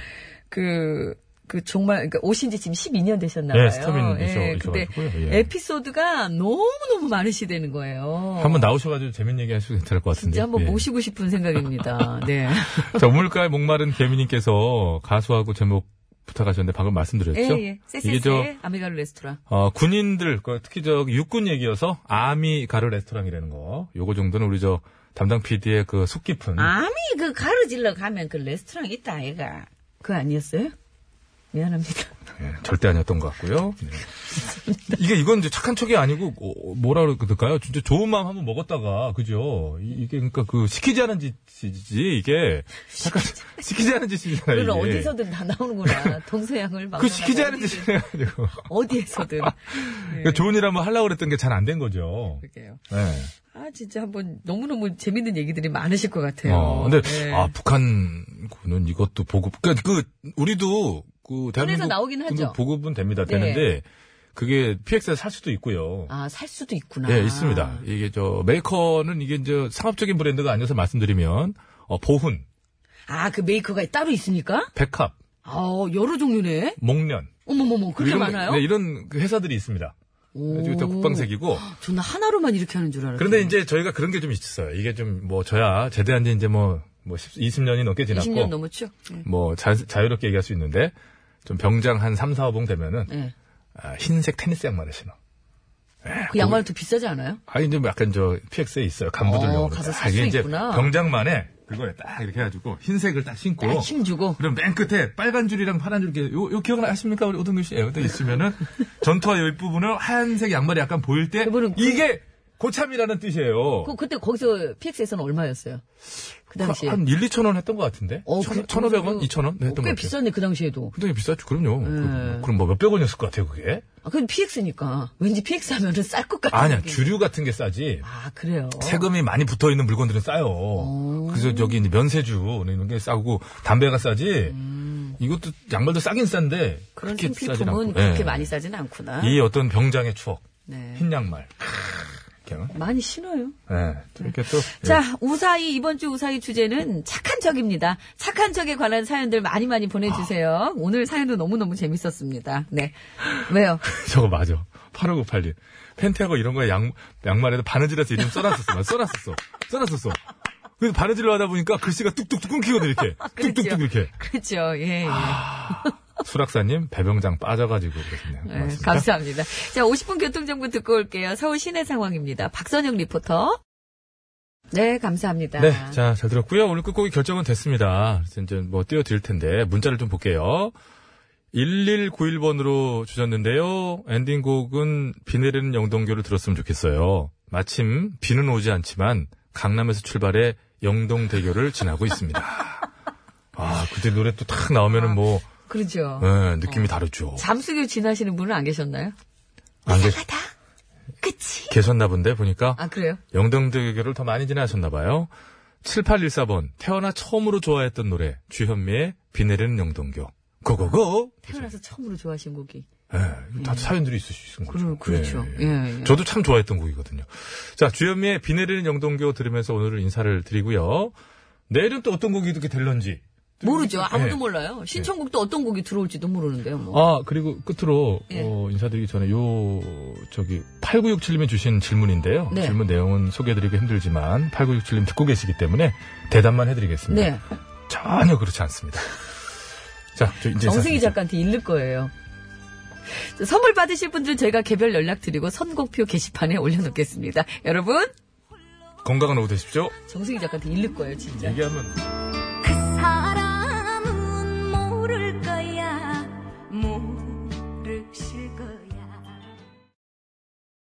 그, 그 정말, 그러니까 오신 지 지금 12년 되셨나 봐요. 네, 새터민이셔- 근데 이셔가지고요. 예. 에피소드가 너무너무 많으시다는 거예요. 한번 나오셔 가지고 재밌는 얘기 하셔도 괜찮을 것 같은데. 진짜 한번 예. 모시고 싶은 생각입니다. 네. 자, 우물가에 목마른 개미 님께서 가수하고 제목 부탁하셨는데 방금 말씀드렸죠? 예, 예. 이게 저, 아미가르 레스토랑. 어, 군인들, 그 특히 저 육군 얘기여서 아미 가르 레스토랑이라는 거. 요거 정도는 우리 저 담당 PD의 그 속 깊은. 아미 그 가르질러 가면 그 레스토랑 있다 아이가. 그거 아니었어요? 미안합니다. 예, 절대 아니었던 것 같고요. 네. 이게 이건 이제 착한 척이 아니고 어, 뭐라 그럴까요? 진짜 좋은 마음 한번 먹었다가 그죠? 이- 이게 그러니까 그 시키지 않은 짓이지 이게 약간 시키지 않은 짓이잖아요. 이게. 어디서든 다 나오는구나. 동서양을 막. 그 시키지 않은 짓이래가지고 어디에서든. 그러니까 좋은 일 한번 하려고 그랬던 게 잘 안 된 거죠. 그러게요. 네. 아, 진짜 한번 너무너무 재밌는 얘기들이 많으실 것 같아요. 어, 근데 네. 아 북한군은 이것도 보급. 그러니까 그 우리도 그 대한민국 나오긴 하죠. 보급은 됩니다. 네. 되는데 그게 PX에서 살 수도 있고요. 아, 살 수도 있구나. 예, 있습니다. 이게 저 메이커는 이게 이제 상업적인 브랜드가 아니어서 말씀드리면 어, 보훈, 아, 그 메이커가 따로 있습니까? 백합, 아, 여러 종류네. 목련 어머머머, 그렇게 이런, 많아요? 네, 이런 그 회사들이 있습니다. 이거 다 국방색이고. 저는 하나로만 이렇게 하는 줄 알았어요. 그런데 이제 저희가 그런 게 좀 있었어요. 이게 좀 뭐 저야 제대한 지 이제 뭐, 뭐 20년이 넘게 지났고 20년 넘었죠? 네. 뭐 자, 자유롭게 얘기할 수 있는데 좀 병장 한 3, 4, 5봉 되면은 네. 아, 흰색 테니스 양말을 신어. 그 양말 더 비싸지 않아요? 아 이제 뭐 약간 저 PX에 있어요. 간부들용. 어, 가서 살수 있구나. 병장만에 그거에 딱 이렇게 해가지고 흰색을 딱 신고. 딱 힘주고. 그럼 맨 끝에 빨간 줄이랑 파란 줄 이렇게 요, 요 기억나십니까 우리 오동규 씨? 예, 그때 있으면은 전투화 요 부분을 하얀색 양말이 약간 보일 때 그- 이게 고참이라는 뜻이에요. 그, 그때 거기서 PX에서는 얼마였어요? 그 당시에. 한 1, 2천 원 했던 것 같은데? 어, 천, 그- 1,500원? 그- 2천 원? 네, 했던 꽤것 같아요. 비쌌네, 그 당시에도. 굉장히 비쌌죠. 그럼요. 네. 그, 그럼 뭐 몇백 원이었을 것 같아요, 그게? 아, 그건 PX니까. 왠지 PX 하면은 쌀 것 같아. 아니야, 주류 같은 게 싸지. 아, 그래요? 세금이 많이 붙어 있는 물건들은 싸요. 그래서 저기 면세주 이런 게 싸고 담배가 싸지. 이것도 양말도 싸긴 싼데 그런 그렇게 생필품은 않고. 그렇게 예. 많이 싸진 않구나. 이 어떤 병장의 추억, 네. 흰 양말. 이렇게, 많이 신어요. 예. 이렇게 또 예. 자, 우사히, 이번 주 우사히 주제는 착한 척입니다. 착한 척에 관한 사연들 많이 많이 보내주세요. 오늘 사연도 너무너무 재밌었습니다. 네. 왜요? 저거 맞아. 8598님. 팬티하고 이런 거에 양, 양말에도 바느질해서 이름 써놨었어. 나 써놨었어. 써놨었어. 그래서 바느질로 하다 보니까 글씨가 뚝뚝뚝 끊기거든, 이렇게. 뚝뚝뚝 이렇게. 그렇죠. 예, 예. 수락사님, 배병장 빠져가지고 그러시네요. 네. 감사합니다. 자, 50분 교통정보 듣고 올게요. 서울 시내 상황입니다. 박선영 리포터. 네, 감사합니다. 네, 자, 잘 들었고요. 오늘 끝곡이 결정은 됐습니다. 이제 뭐 띄워드릴 텐데, 문자를 좀 볼게요. 1191번으로 주셨는데요. 엔딩곡은 비 내리는 영동교를 들었으면 좋겠어요. 마침 비는 오지 않지만 강남에서 출발해 영동대교를 지나고 있습니다. 아, 그때 노래 또 탁 나오면은 뭐, 그렇죠. 예, 느낌이 다르죠. 잠수교 지나시는 분은 안 계셨나요? 안 계시, 그치. 계셨나 본데, 보니까. 아, 그래요? 영동대교를 더 많이 지나셨나 봐요. 7814번, 태어나 처음으로 좋아했던 노래, 주현미의 비 내리는 영동교. 고고고! 태어나서 처음으로 좋아하신 곡이. 예, 다 사연들이 있으신 거죠. 그러- 그렇죠. 예, 예. 예, 예. 저도 참 좋아했던 곡이거든요. 자, 주현미의 비 내리는 영동교 들으면서 오늘 인사를 드리고요. 내일은 또 어떤 곡이 이렇게 될런지. 모르죠. 아무도 예. 몰라요. 신청곡도 어떤 곡이 들어올지도 모르는데요, 뭐. 아, 그리고 끝으로, 예. 어, 인사드리기 전에 요, 저기, 8967님이 주신 질문인데요. 네. 질문 내용은 소개해드리기 힘들지만, 8967님 듣고 계시기 때문에 대답만 해드리겠습니다. 네. 전혀 그렇지 않습니다. 자, 저 이제 정승희. 작가한테 읽을 거예요. 자, 선물 받으실 분들 저희가 개별 연락드리고 선곡표 게시판에 올려놓겠습니다. 여러분, 건강한 오후 되십시오. 정승희 작가한테 읽을 거예요, 진짜. 얘기하면.